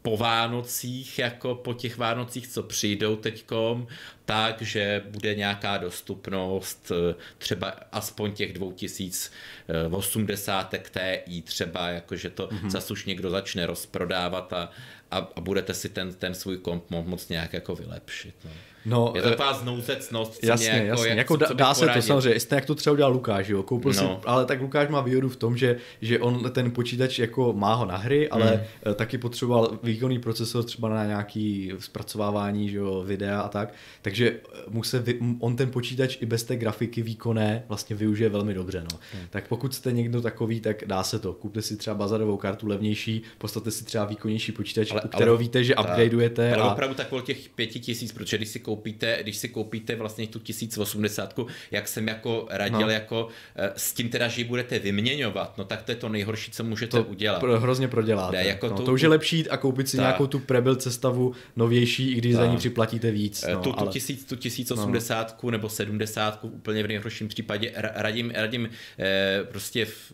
po Vánocích, jako po těch Vánocích, co přijdou teďkom, tak, že bude nějaká dostupnost eh, třeba aspoň těch 2080 TI třeba, jakože to mm-hmm. zase už někdo začne rozprodávat a, a, a budete si ten, ten svůj komp moc nějak jako vylepšit. No. No, je to eh, taková znouzecnost. Jasně, jako, jasně. Jak, jako co, dá, se to samozřejmě. Jste jak to třeba udělal Lukáš, jo. Koupil no. si, ale tak Lukáš má výhodu v tom, že, že on ten počítač jako má ho na hry, ale hmm. taky potřeboval výkonný procesor třeba na nějaký zpracovávání, že jo, videa a tak. Takže eh, mu se vy, on ten počítač i bez té grafiky výkonné vlastně využije velmi dobře, no. Hmm. Tak pokud jste někdo takový, tak dá se to. Kupte si třeba bazarovou kartu levnější, postavte si třeba výkonnější počítač, ale, u kterého ale, víte, že upgradeujete. Ale a... opravdu tak těch pěti tisíc, protože když si koupíte, když si koupíte vlastně tu 1080, jak jsem jako radil, no. jako eh, s tím teda, že ji budete vyměňovat, no tak to je to nejhorší, co můžete to udělat. Pro, hrozně proděláte. Ne, jako no, tu, to už je lepší a koupit si ta, nějakou tu prebuild cestavu novější, i když ta, za ní připlatíte víc. Eh, no, tu, tu, ale... tisíc, tu 1080 no. nebo 70 úplně v nejhorším případě radím, radím eh, prostě v,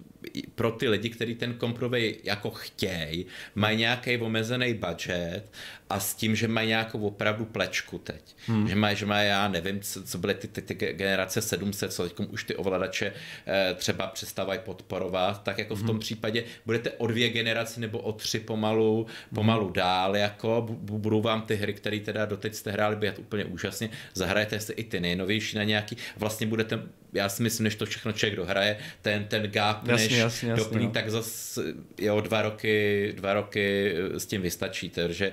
pro ty lidi, kteří ten komprovej jako chtějí, mají nějaký omezený budget a s tím, že mají nějakou opravdu plečku teď. Hmm. Že mají, že mají, já nevím, co, co byly ty, ty, ty generace 700, co teď už ty ovladače eh, třeba přestávají podporovat, tak jako v tom hmm. případě budete o dvě generace nebo o tři pomalu, pomalu hmm. dál, jako budou vám ty hry, které teda doteď jste hráli, běhat úplně úžasně, zahrajete si i ty nejnovější na nějaký, vlastně budete já si myslím, než to všechno člověk dohraje, ten, ten gap, jasně, než jasně, jasně, doplní, no. tak zase jo, dva roky, dva roky s tím vystačí, takže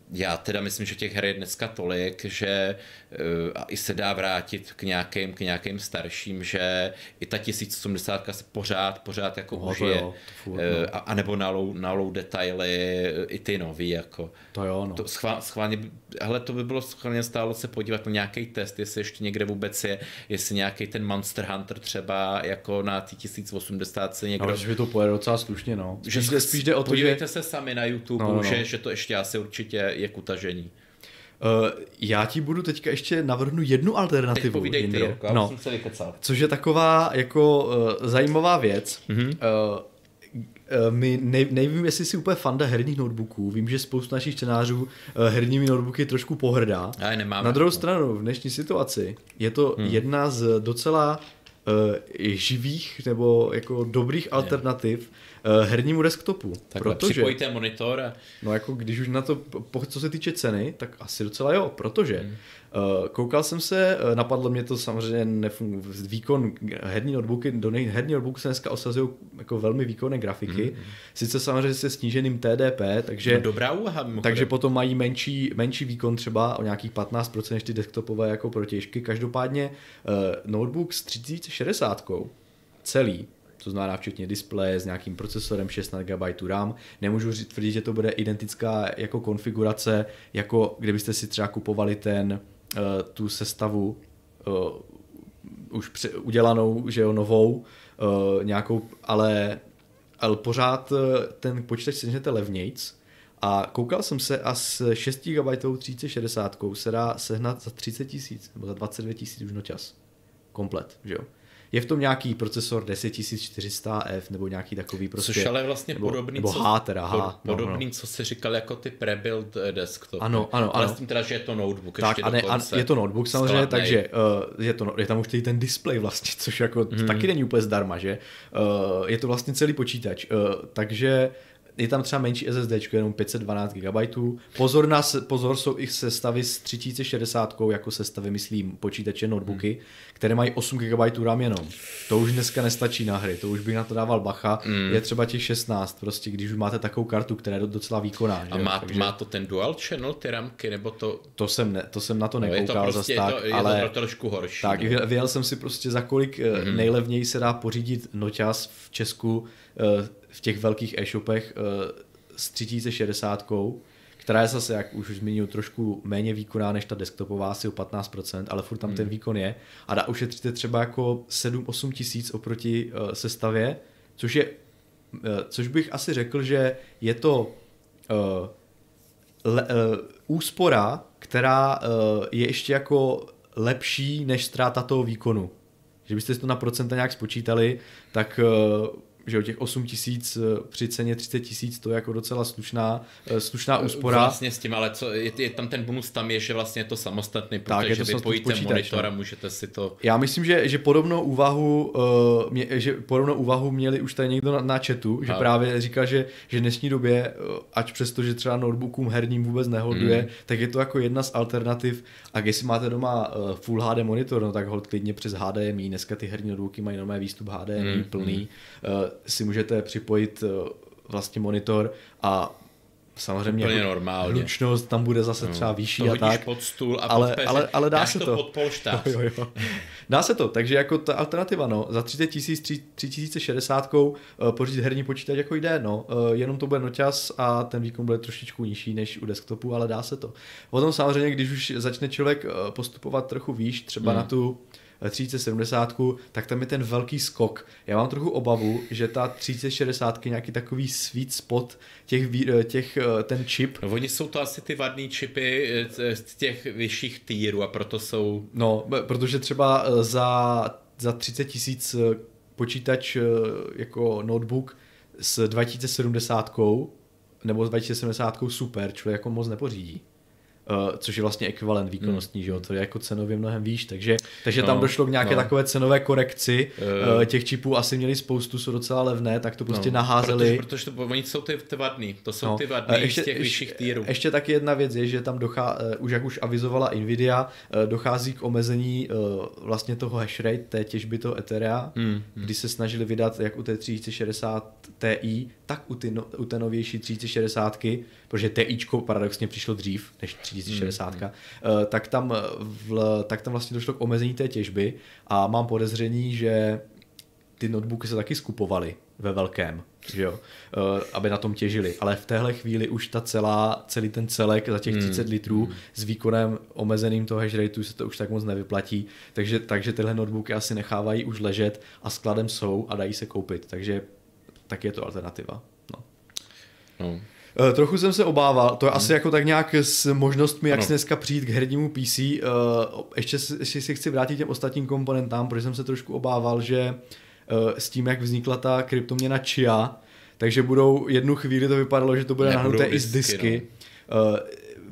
já teda myslím, že těch her je dneska tolik, že uh, i se dá vrátit k nějakým, k nějakým starším, že i ta 1080 se pořád, pořád jako no, užije. Jo, furt, no. uh, a, a, nebo na low, na low detaily i ty nový, jako. To jo, no. To schvál, schválně, hele, to by bylo schválně stálo se podívat na nějaký test, jestli ještě někde vůbec je, jestli nějaký ten Monster Hunter třeba jako na ty 1080 se někdo... No, že by to pojede docela slušně, no. Spíš, že spíš jde o to, podívejte že... se sami na YouTube, no, no, no. Že, že to ještě asi určitě je k utažení. Uh, já ti budu teďka ještě navrhnu jednu alternativu. Teď povídej ty, Jirko, no. jsem se vykecal. Což je taková jako uh, zajímavá věc. Mm-hmm. Uh, my nej, nevím, jestli jsi úplně fanda herních notebooků. Vím, že spoustu našich čtenářů herními notebooky trošku pohrdá. Já nemáme. Na druhou stranu, v dnešní situaci je to hmm. jedna z docela uh, živých nebo jako dobrých alternativ uh, hernímu desktopu. Takhle protože, připojíte monitor a... No jako když už na to, co se týče ceny, tak asi docela jo, protože hmm. uh, koukal jsem se, uh, napadlo mě to samozřejmě nefunguje, výkon herní notebooky, do nej, herní notebooky se dneska osazují jako velmi výkonné grafiky, hmm. sice samozřejmě se sníženým TDP, takže, no dobrá úvaha, takže potom mají menší, menší výkon třeba o nějakých 15% než ty desktopové jako protěžky, každopádně uh, notebook s 3060 celý to znamená včetně displeje s nějakým procesorem 16 GB RAM. Nemůžu tvrdit, že to bude identická jako konfigurace, jako kdybyste si třeba kupovali ten, uh, tu sestavu uh, už pře- udělanou, že jo, novou, uh, nějakou, ale, ale pořád ten počítač sežnete levnějc, a koukal jsem se a s 6 GB 3060 se dá sehnat za 30 tisíc nebo za 22 tisíc už nočas. Komplet, že jo. Je v tom nějaký procesor 10400F nebo nějaký takový prostě. Což ale vlastně nebo, podobný, nebo H teda, H, no, podobný, no. co se říkal jako ty prebuild eh, desktop. Ano, ano, ale ano. s tím teda, že je to notebook tak, ještě a ne, a je to notebook samozřejmě, skladnej. takže uh, je, to, je tam už ten display vlastně, [laughs] což jako hmm. taky není úplně zdarma, že? Uh, je to vlastně celý počítač, uh, takže je tam třeba menší SSD, jenom 512 GB. Pozor, na, pozor jsou i sestavy s 3060, jako sestavy, myslím, počítače, notebooky, hmm. které mají 8 GB RAM jenom. To už dneska nestačí na hry, to už bych na to dával bacha. Hmm. Je třeba těch 16, prostě, když už máte takovou kartu, která je docela výkonná. A má, Takže... má to ten dual channel, ty ramky, nebo to... To jsem, ne, to jsem na to nekoukal no je to prostě, zas tak, je to, ale... Je to trošku horší. Tak, no. vyjel jsem si prostě za kolik hmm. nejlevněji se dá pořídit noťas v Česku eh, v těch velkých e-shopech eh, s 3060, která je zase, jak už zmínil, trošku méně výkonná než ta desktopová, asi o 15%, ale furt tam hmm. ten výkon je. A dá ušetřit třeba jako 7-8 tisíc oproti uh, sestavě, což je, uh, což bych asi řekl, že je to uh, le, uh, úspora, která uh, je ještě jako lepší než ztráta toho výkonu. Že byste si to na procenta nějak spočítali, tak uh, že o těch 8 tisíc eh, při ceně 30 tisíc, to je jako docela slušná, eh, slušná úspora. Vlastně s tím, ale co, je, je, tam ten bonus tam je, že vlastně je to samostatný, protože tak, je to vypojíte monitor a no. můžete si to... Já myslím, že, že podobnou úvahu uh, mě, že podobnou úvahu měli už tady někdo na, na chatu, že a. právě říkal, že, že v dnešní době, ať přesto, že třeba notebookům herním vůbec nehoduje, hmm. tak je to jako jedna z alternativ a když máte doma uh, Full HD monitor, no tak hold klidně přes HDMI, dneska ty herní notebooky mají normální výstup HDMI hmm. plný, uh, si můžete připojit eh, vlastně monitor a samozřejmě Úplně normálně. hlučnost tam bude zase no, třeba vyšší to a tak. pod stůl a ale, pod ale, ale dá se to. to. Pod jo, [laughs] jo, jo. Dá se to, takže jako ta alternativa, no, za 30 tisíc, 3060 uh, pořídit herní počítač jako jde, no, uh, jenom to bude noťas a ten výkon bude trošičku nižší než u desktopu, ale dá se to. Potom samozřejmě, když už začne člověk postupovat trochu výš, třeba hmm. na tu 3070, tak tam je ten velký skok. Já mám trochu obavu, že ta 3060 je nějaký takový sweet spot těch, těch eh, ten čip. No, oni jsou to asi ty vadný čipy eh, z těch vyšších týrů a proto jsou... No, protože třeba eh, za, za 30 tisíc počítač jako notebook s 2070 nebo s 2070 super, člověk jako moc nepořídí. Uh, což je vlastně ekvivalent výkonnostní, mm. že jo, to je jako cenově mnohem výš, takže, takže no, tam došlo k nějaké no. takové cenové korekci, uh, těch čipů asi měli spoustu, jsou docela levné, tak to prostě no, naházeli. Protože, protože to, oni jsou ty, ty vadný, to jsou no. ty vadný ještě, z těch vyšších týrů. Ještě taky jedna věc je, že tam dochá, uh, už jak už avizovala Nvidia, uh, dochází k omezení uh, vlastně toho hash rate, té těžby toho Etherea, mm, mm. kdy se snažili vydat jak u té 3060 Ti, tak u, ty no, u té novější 3060, protože TIčko paradoxně přišlo dřív než 3060, hmm. uh, tak, tam v, tak tam vlastně došlo k omezení té těžby a mám podezření, že ty notebooky se taky skupovaly ve velkém, že jo, uh, aby na tom těžili. Ale v téhle chvíli už ta celá, celý ten celek za těch 30 hmm. litrů hmm. s výkonem omezeným toho hash rateu se to už tak moc nevyplatí, takže, takže tyhle notebooky asi nechávají už ležet a skladem jsou a dají se koupit, takže tak je to alternativa. No. No. Uh, trochu jsem se obával, to je hmm. asi jako tak nějak s možnostmi, jak ano. si dneska přijít k hernímu PC. Eh, ještě, ještě si chci vrátit těm ostatním komponentám, protože jsem se trošku obával, že uh, s tím, jak vznikla ta kryptoměna Chia, takže budou jednu chvíli to vypadalo, že to bude nahnuté i z disky. No.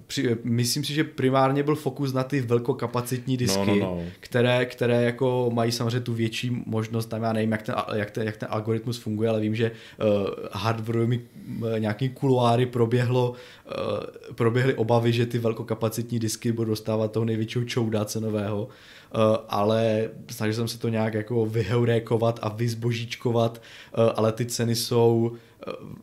Uh, při, myslím si, že primárně byl fokus na ty velkokapacitní disky, no, no, no. Které, které jako mají samozřejmě tu větší možnost, tam já nevím, jak ten, jak ten, jak ten algoritmus funguje, ale vím, že uh, hardwareovými uh, nějaký kuloáry proběhlo, uh, proběhly obavy, že ty velkokapacitní disky budou dostávat toho největšího čouda cenového, uh, ale snažil jsem se to nějak jako vyheurékovat a vyzbožíčkovat, uh, ale ty ceny jsou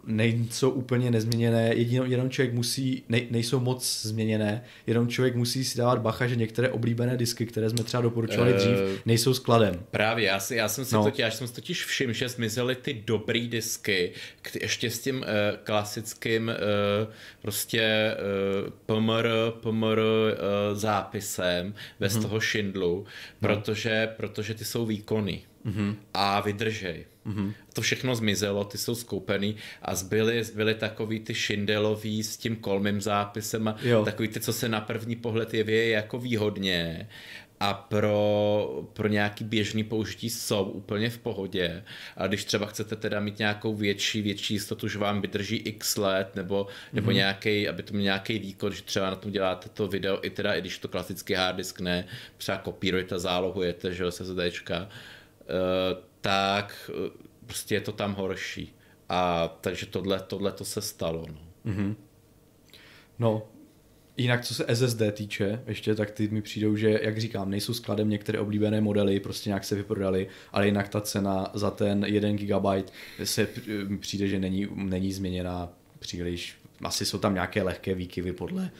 nejsou úplně nezměněné, jedinou, jenom člověk musí, ne, nejsou moc změněné, jenom člověk musí si dávat bacha, že některé oblíbené disky, které jsme třeba doporučovali uh, dřív, nejsou skladem. Právě, já, si, já jsem si no. totiž, já jsem si totiž všiml, že zmizely ty dobrý disky, který, ještě s tím uh, klasickým uh, prostě uh, PMR, PMR uh, zápisem bez mm-hmm. toho šindlu, no. protože, protože ty jsou výkony mm-hmm. a vydržej. Mm-hmm. To všechno zmizelo, ty jsou skoupený a zbyly, zbyly takový ty šindelový s tím kolmým zápisem a jo. takový ty, co se na první pohled jeví jako výhodně a pro, pro nějaký běžný použití jsou úplně v pohodě. A když třeba chcete teda mít nějakou větší, větší jistotu, že vám vydrží x let, nebo, nebo mm-hmm. nějaký, aby to měl nějaký výkon, že třeba na tom děláte to video, i teda, i když to klasický hard disk ne, třeba kopírujete, zálohujete, že jo, SSDčka, uh, tak eh, prostě je to tam horší. a takže tohle, tohle to se stalo. No. Mm-hmm. no, Jinak, co se SSD týče, ještě, tak ty mi přijdou, že, jak říkám, nejsou skladem některé oblíbené modely, prostě nějak se vyprodaly, ale jinak ta cena za ten 1 GB se přijde, že není, není změněná příliš. Asi jsou tam nějaké lehké výkyvy podle,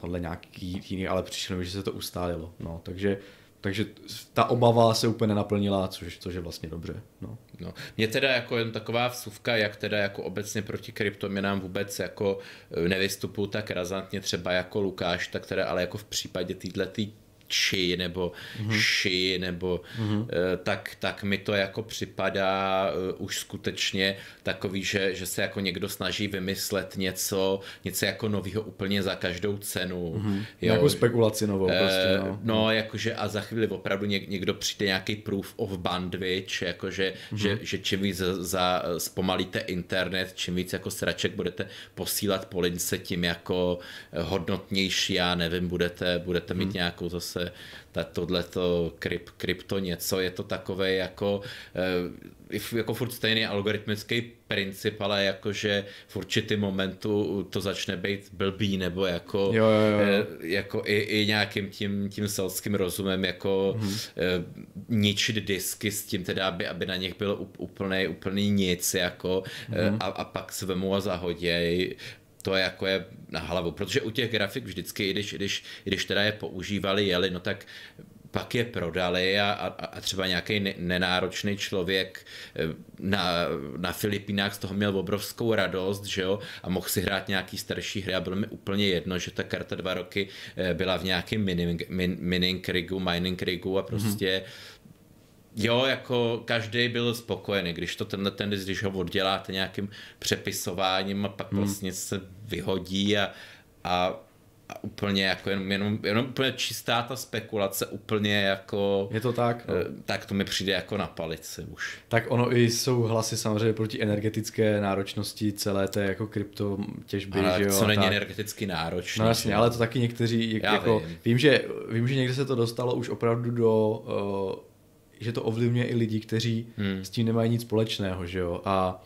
podle nějakých jiných, ale přišlo mi, že se to ustálilo. No, takže takže ta obava se úplně nenaplnila, což, což je vlastně dobře. No. No. Mě teda jako jen taková vsuvka, jak teda jako obecně proti kryptoměnám vůbec jako eh, nevystupuju tak razantně třeba jako Lukáš, tak teda ale jako v případě této či nebo mm-hmm. ši nebo mm-hmm. tak, tak mi to jako připadá uh, už skutečně takový, že, že se jako někdo snaží vymyslet něco, něco jako nového úplně za každou cenu. Mm-hmm. Jo. Nějakou spekulaci novou uh, prostě. No, no jakože a za chvíli opravdu něk, někdo přijde nějaký proof of bandwidth, jakože mm-hmm. že, že čím víc za, za, zpomalíte internet, čím víc jako sraček budete posílat po lince, tím jako hodnotnější, já nevím, budete, budete mít mm-hmm. nějakou zase zase tohleto kryp, krypto něco, je to takové jako, eh, jako furt stejný algoritmický princip, ale jakože v určitý momentu to začne být blbý, nebo jako, jo, jo, jo. Eh, jako i, i nějakým tím, tím selským rozumem, jako hmm. ničit disky s tím teda, aby, aby na nich bylo úplný, úplný nic, jako hmm. a, a pak se vemu a zahoděj to je jako je na hlavu, protože u těch grafik vždycky, když, když, když teda je používali, jeli, no tak pak je prodali a, a, a třeba nějaký nenáročný člověk eh, na, na Filipínách z toho měl obrovskou radost, že jo, a mohl si hrát nějaký starší hry a bylo mi úplně jedno, že ta karta dva roky eh, byla v nějakém mining, min, mining rigu, mining rigu a prostě mm-hmm jo, jako každý byl spokojený, když to tenhle ten, když ho odděláte nějakým přepisováním a pak hmm. vlastně se vyhodí a, a, a úplně jako jenom, jenom, jenom úplně čistá ta spekulace, úplně jako... Je to tak? No. Eh, tak to mi přijde jako na palici už. Tak ono i jsou hlasy samozřejmě proti energetické náročnosti celé té jako krypto těžby, ale že jo? co není tak. energeticky náročné. No jasně, ale to taky někteří, Já jako, vím. vím. že, vím, že někde se to dostalo už opravdu do uh, že to ovlivňuje i lidi, kteří hmm. s tím nemají nic společného, že jo. A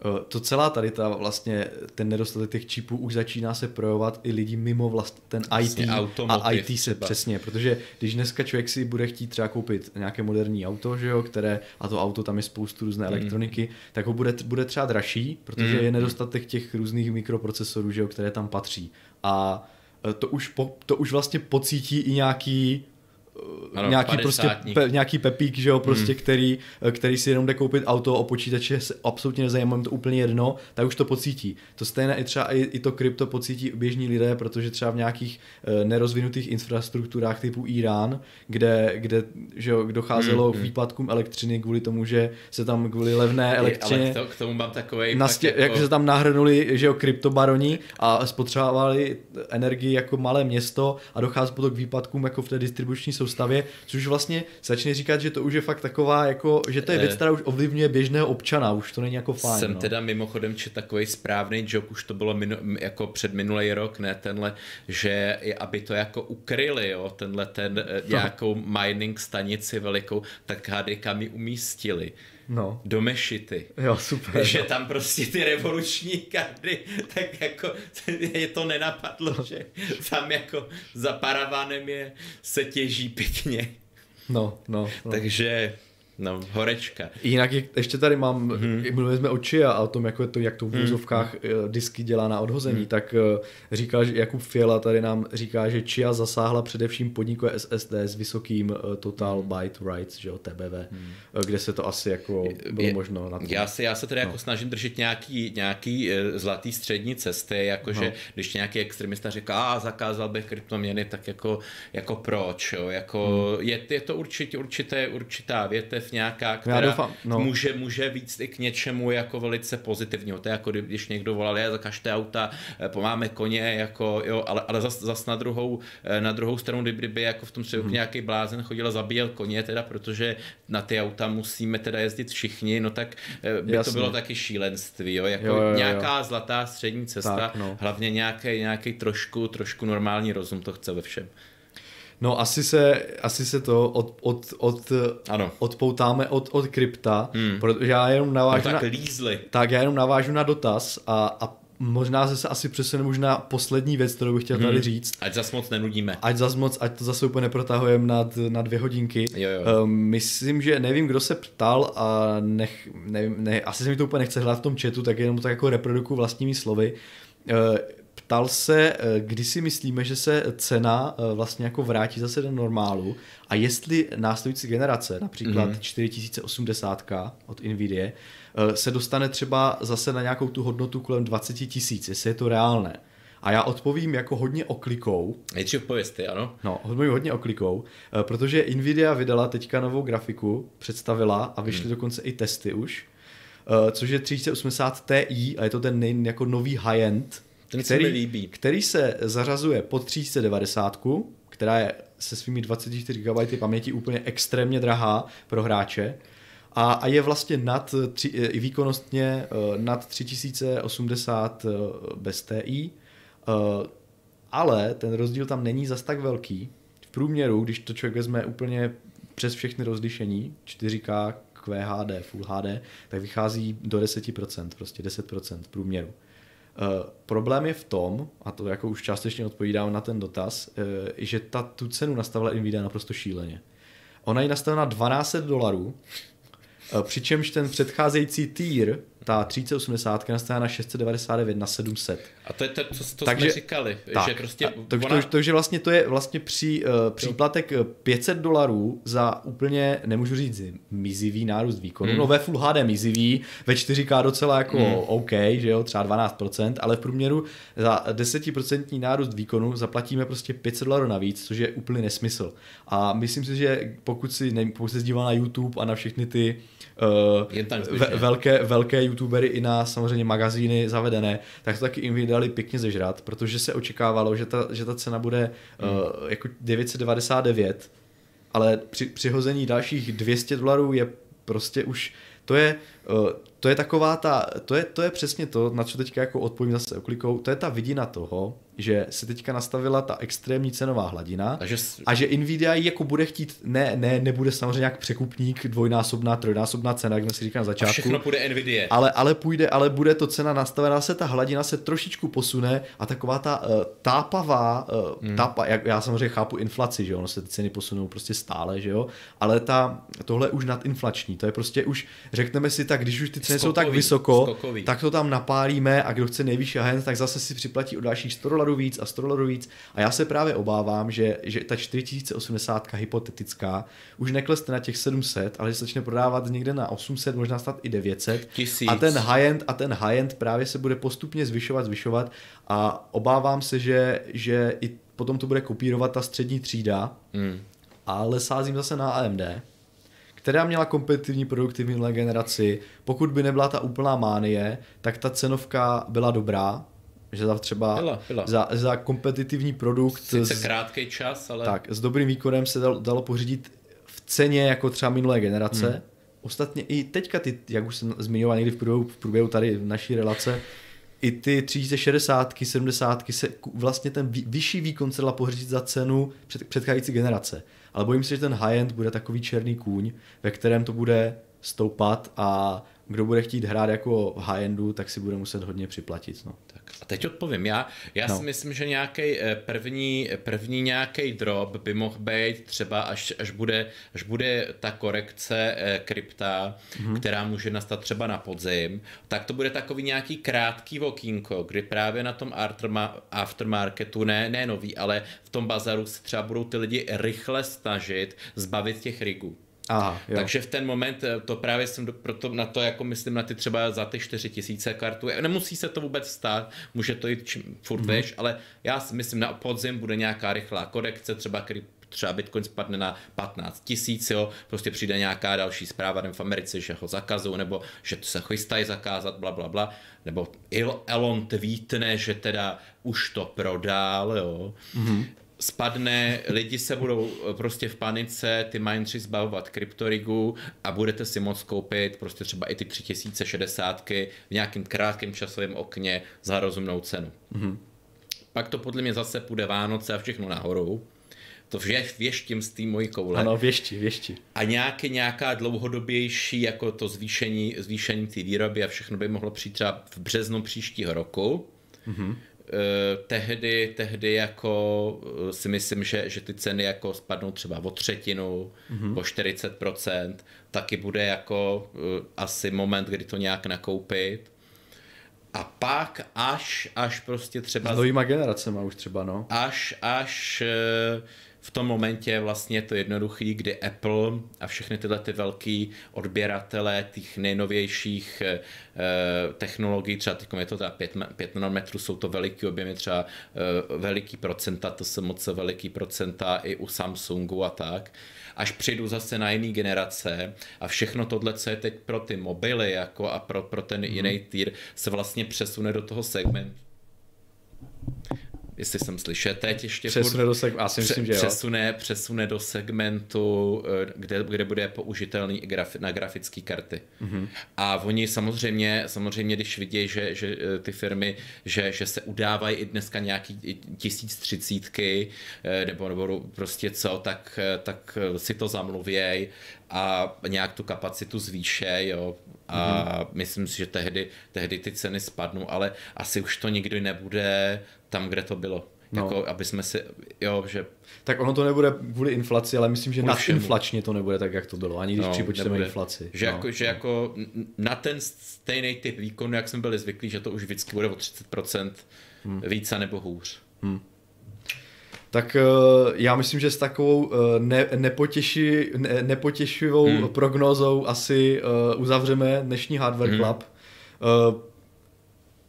e, to celá tady ta vlastně ten nedostatek těch čipů už začíná se projevovat i lidi mimo vlast, ten vlastně IT a IT se třeba. přesně, protože když dneska člověk si bude chtít třeba koupit nějaké moderní auto, že jo, které, a to auto tam je spoustu různé hmm. elektroniky, tak ho bude, bude třeba dražší, protože hmm. je nedostatek těch různých mikroprocesorů, že jo, které tam patří. A e, to už, po, to už vlastně pocítí i nějaký ano, nějaký prostě pe, nějaký pepík, že jo, prostě, hmm. který, který si jenom jde koupit auto o počítače, se absolutně nezajímá, to úplně jedno, tak už to pocítí. To stejné i třeba i, i to krypto pocítí běžní lidé, protože třeba v nějakých uh, nerozvinutých infrastrukturách typu Irán, kde, kde že jo, docházelo hmm, k hmm. výpadkům elektřiny kvůli tomu, že se tam kvůli levné elektřině... Ale k, tomu mám takový. Nastě, jako... jak se tam nahrnuli, že jo, kryptobaroni a spotřebovali energii jako malé město a dochází potom k výpadkům jako v té distribuční soustavě, což vlastně začne říkat, že to už je fakt taková, jako, že to je věc, eh, která už ovlivňuje běžného občana, už to není jako fajn. Jsem no. teda mimochodem čet takový správný joke, už to bylo minu, jako před minulý rok, ne tenhle, že aby to jako ukryli, jo, tenhle ten no. nějakou mining stanici velikou, tak hady kam ji umístili no. do mešity. Jo, super. Že tam prostě ty revoluční kardy, tak jako je to nenapadlo, no. že tam jako za paravanem je, se těží pěkně. No, no, no. Takže No, horečka. Jinak ještě tady mám, mm-hmm. mluvili jsme o Chia a o tom, jako je to, jak to v vůzovkách mm-hmm. disky dělá na odhození, mm-hmm. tak uh, říká, že Jakub Fiala tady nám říká, že Chia zasáhla především podnikové SSD s vysokým uh, Total mm-hmm. Byte Writes, že jo, TBV, mm-hmm. kde se to asi jako bylo je, možno na Já se, já se tedy jako no. jako snažím držet nějaký, nějaký zlatý střední cesty, jakože no. když nějaký extremista říká, a zakázal bych kryptoměny, tak jako, jako proč, jo, jako mm. je, je to určitě určité, určitá větev nějaká, která doufám, no. může, může víc i k něčemu jako velice pozitivního. To je jako když někdo volal, je, zakažte auta, eh, pomáme koně, jako, jo, ale, ale zas, zas na, druhou, eh, na druhou stranu, kdyby by jako v tom třeba hmm. nějaký blázen chodil a zabíjel koně, teda, protože na ty auta musíme teda jezdit všichni, no tak eh, by Jasně. to bylo taky šílenství, jo, jako jo, jo, jo. nějaká zlatá střední cesta, tak, no. hlavně nějaký, nějaký trošku, trošku normální rozum to chce ve všem. No asi se, asi se to od, od, od, ano. odpoutáme od, od krypta, hmm. protože já jenom navážu no, tak na, lízli. tak já jenom navážu na dotaz a, a možná se asi přesune možná poslední věc, kterou bych chtěl hmm. tady říct. Ať zas moc nenudíme. Ať zas moc, ať to zase úplně protahujeme na, na dvě hodinky. Jo, jo. Um, myslím, že nevím, kdo se ptal a nech, nevím, ne, asi se mi to úplně nechce hledat v tom chatu, tak jenom to jako reproduku vlastními slovy. Uh, ptal se, eh, kdy si myslíme, že se cena eh, vlastně jako vrátí zase do normálu a jestli následující generace, například mm-hmm. 4080 od Nvidia, eh, se dostane třeba zase na nějakou tu hodnotu kolem 20 tisíc, jestli je to reálné. A já odpovím jako hodně oklikou. Nejdřív pověsty, ano? No, odpovím hodně oklikou, protože Nvidia vydala teďka novou grafiku, představila a vyšly hmm. dokonce i testy už, což je 3080 Ti a je to ten nej, jako nový high-end ten který, se mi líbí. který se zařazuje pod 390, která je se svými 24 GB paměti úplně extrémně drahá pro hráče a, a je vlastně nad, tři, i výkonnostně eh, nad 3080 eh, bez TI, ale ten rozdíl tam není zas tak velký. V průměru, když to člověk vezme úplně přes všechny rozlišení, 4K, QHD, Full HD, tak vychází do 10%, prostě 10% v průměru. Uh, problém je v tom, a to jako už částečně odpovídám na ten dotaz, uh, že ta tu cenu nastavila Nvidia naprosto šíleně. Ona ji nastavila na 12 dolarů, uh, přičemž ten předcházející tier ta 3080 nastavila na 699 na 700. A to je to, co to Takže, jsme říkali, tak, že prostě to, ona... to, to, že vlastně to je vlastně při, uh, příplatek 500 dolarů za úplně, nemůžu říct, mizivý nárůst výkonu, mm. no ve Full HD mizivý, ve 4K docela jako mm. OK, že jo, třeba 12%, ale v průměru za 10% nárůst výkonu zaplatíme prostě 500 dolarů navíc, což je úplně nesmysl. A myslím si, že pokud si, ne, pokud se díval na YouTube a na všechny ty uh, ve, velké, velké youtubery i na samozřejmě magazíny zavedené, tak to taky jim dali pěkně zežrat, protože se očekávalo, že ta, že ta cena bude hmm. uh, jako 999, ale při přihození dalších 200 dolarů je prostě už, to je, to je taková ta, to je, to je přesně to, na co teďka jako odpovím zase oklikou, to je ta vidina toho, že se teďka nastavila ta extrémní cenová hladina a že, a že Nvidia jako bude chtít, ne, ne, nebude samozřejmě nějak překupník, dvojnásobná, trojnásobná cena, jak jsme si říkali na začátku. A všechno bude Nvidia. Ale, ale půjde, ale bude to cena nastavená, se ta hladina se trošičku posune a taková ta uh, tápavá, uh, hmm. tápa, jak, já samozřejmě chápu inflaci, že ono se ty ceny posunou prostě stále, že jo, ale ta, tohle je už nadinflační, to je prostě už, řekneme si tak, když už ty ceny Skokový, jsou tak vysoko, skokový. tak to tam napálíme a kdo chce nejvyšší hand, tak zase si připlatí o dalších 100 dolarů víc a 100 dolarů víc. A já se právě obávám, že, že ta 4080 hypotetická už neklesne na těch 700, ale že začne prodávat někde na 800, možná stát i 900. Tisíc. A ten high-end, a ten high-end právě se bude postupně zvyšovat, zvyšovat a obávám se, že, že i potom to bude kopírovat ta střední třída, mm. ale sázím zase na AMD, která měla kompetitivní produkty v minulé generaci. Pokud by nebyla ta úplná mánie, tak ta cenovka byla dobrá, že za třeba byla, byla. Za, za kompetitivní produkt Sice s, krátký čas, ale... Tak, s dobrým výkonem se dalo, dalo pořídit v ceně jako třeba minulé generace. Hmm. Ostatně i teďka ty, jak už jsem zmiňoval někdy v průběhu, v průběhu tady naší relace, i ty 3060, 70, se vlastně ten vyšší výkon se dala pořídit za cenu před, předcházející generace. Ale bojím se, že ten high-end bude takový černý kůň, ve kterém to bude stoupat a kdo bude chtít hrát jako v high-endu, tak si bude muset hodně připlatit. No. Tak a teď odpovím. Já, já no. si myslím, že nějaký eh, první, první nějaký drop by mohl být třeba, až, až, bude, až bude ta korekce eh, krypta, mm-hmm. která může nastat třeba na podzim, tak to bude takový nějaký krátký okýnko, kdy právě na tom aftermarketu, ne, ne nový, ale v tom bazaru se třeba budou ty lidi rychle snažit zbavit těch rigů. Aha, jo. Takže v ten moment eh, to právě jsem do, proto na to jako myslím na ty třeba za ty 4 tisíce kartu. Nemusí se to vůbec stát, může to jít čím, furt mm. veš, ale já si myslím na podzim bude nějaká rychlá korekce, třeba který třeba Bitcoin spadne na 15 tisíc, jo, prostě přijde nějaká další zpráva nebo v Americe, že ho zakazují, nebo že to se chystají zakázat, bla, bla, bla, nebo Elon tweetne, že teda už to prodal, jo. Mm-hmm spadne, lidi se budou eh, prostě v panice, ty mindři zbavovat kryptorigu a budete si moct koupit prostě třeba i ty 3060 v nějakým krátkém časovém okně za rozumnou cenu. Mm-hmm. Pak to podle mě zase půjde Vánoce a všechno nahoru. to věš, věštím z té mojí koule. Ano, věšti, věšti. A nějaký, nějaká dlouhodobější, jako to zvýšení, zvýšení té výroby a všechno by mohlo přijít třeba v březnu příštího roku. Mm-hmm. Tehdy, tehdy jako eh, si myslím, že, že ty ceny jako spadnou třeba o třetinu, mm-hmm. o 40%, taky bude jako uh, asi moment, kdy to nějak nakoupit. A pak až, až prostě třeba... S novýma generacema už třeba, no. Až, až v tom momentě vlastně je to jednoduchý, kdy Apple a všechny tyhle ty velký odběratele těch nejnovějších eh, technologií, třeba teď je to teda 5, 5 nanometrů, jsou to veliký objemy, třeba eh, veliký procenta, to jsou moc veliký procenta i u Samsungu a tak, až přijdu zase na jiný generace a všechno tohle, co je teď pro ty mobily jako a pro, pro ten mm. jiný týr, se vlastně přesune do toho segmentu jestli jsem slyšet teď ještě přesune do seg- asi myslím, že jo. Přesune, přesune do segmentu, eh, kde, kde bude použitelný graf, na grafické karty. Mm-hmm. A oni samozřejmě, samozřejmě, když vidí, že, že eh, ty firmy, že, že se udávají i dneska nějaký tisíc třicítky, eh, nebo, nebo prostě co, tak, tak si to zamluvěj a nějak tu kapacitu zvýše, jo, a mm-hmm. myslím si, že tehdy, tehdy ty ceny spadnou, ale asi už to nikdy nebude tam, kde to bylo. No. Jako, aby jsme si, jo, že... Tak ono to nebude kvůli inflaci, ale myslím, že nadinflačně to nebude tak, jak to bylo, ani když no, připočteme nebude. inflaci. Že, no. jako, že no. jako na ten stejný typ výkonu, jak jsme byli zvyklí, že to už vždycky bude o 30% hmm. více nebo hůř. Hmm. Tak uh, já myslím, že s takovou uh, ne, nepotěši, ne, nepotěšivou hmm. prognózou asi uh, uzavřeme dnešní Hardware hmm. Club.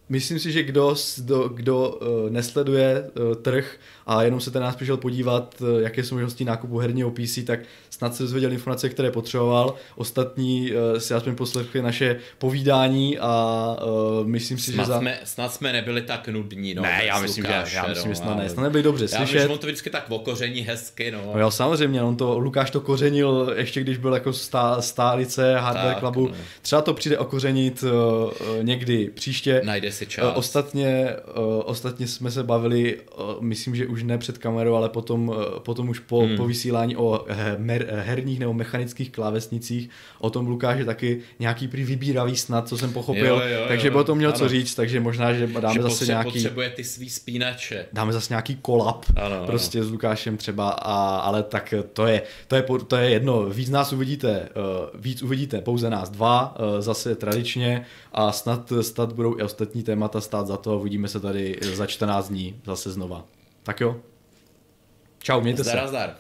Myslím si, že kdo, kdo, kdo uh, nesleduje uh, trh a jenom se ten nás přišel podívat, uh, jaké jsou možnosti nákupu herního PC, tak snad se dozvěděl informace, které potřeboval. Ostatní uh, si aspoň poslechli naše povídání a uh, myslím si, snad že za... Jsme, snad jsme nebyli tak nudní, no. Ne, já myslím, Lukáše, že, já myslím, no, že snad ne. Snad nebyli dobře já slyšet. Já on to vždycky tak okoření hezky, no. no. jo, samozřejmě, on to, Lukáš to kořenil ještě když byl jako stá, stálice Hardware tak, Clubu. No. Třeba to přijde okořenit uh, někdy příště. Najde si čas. Uh, ostatně, uh, ostatně jsme se bavili, uh, myslím, že už ne před kamerou, ale potom, potom už po, hmm. po vysílání o her, herních nebo mechanických klávesnicích. O tom Lukáš taky nějaký prý vybíravý snad, co jsem pochopil. Jo, jo, takže by o tom měl ano. co říct, takže možná, že dáme že zase nějaký... potřebuje ty svý spínače. Dáme zase nějaký kolab ano, prostě ano. s Lukášem třeba, a, ale tak to je, to je, to je jedno. Víc nás uvidíte, víc uvidíte pouze nás dva, zase tradičně a snad, snad budou i ostatní témata stát za to. Uvidíme se tady za 14 dní zase znova. Tak jo. Čau, mějte zdar, se. Zdar.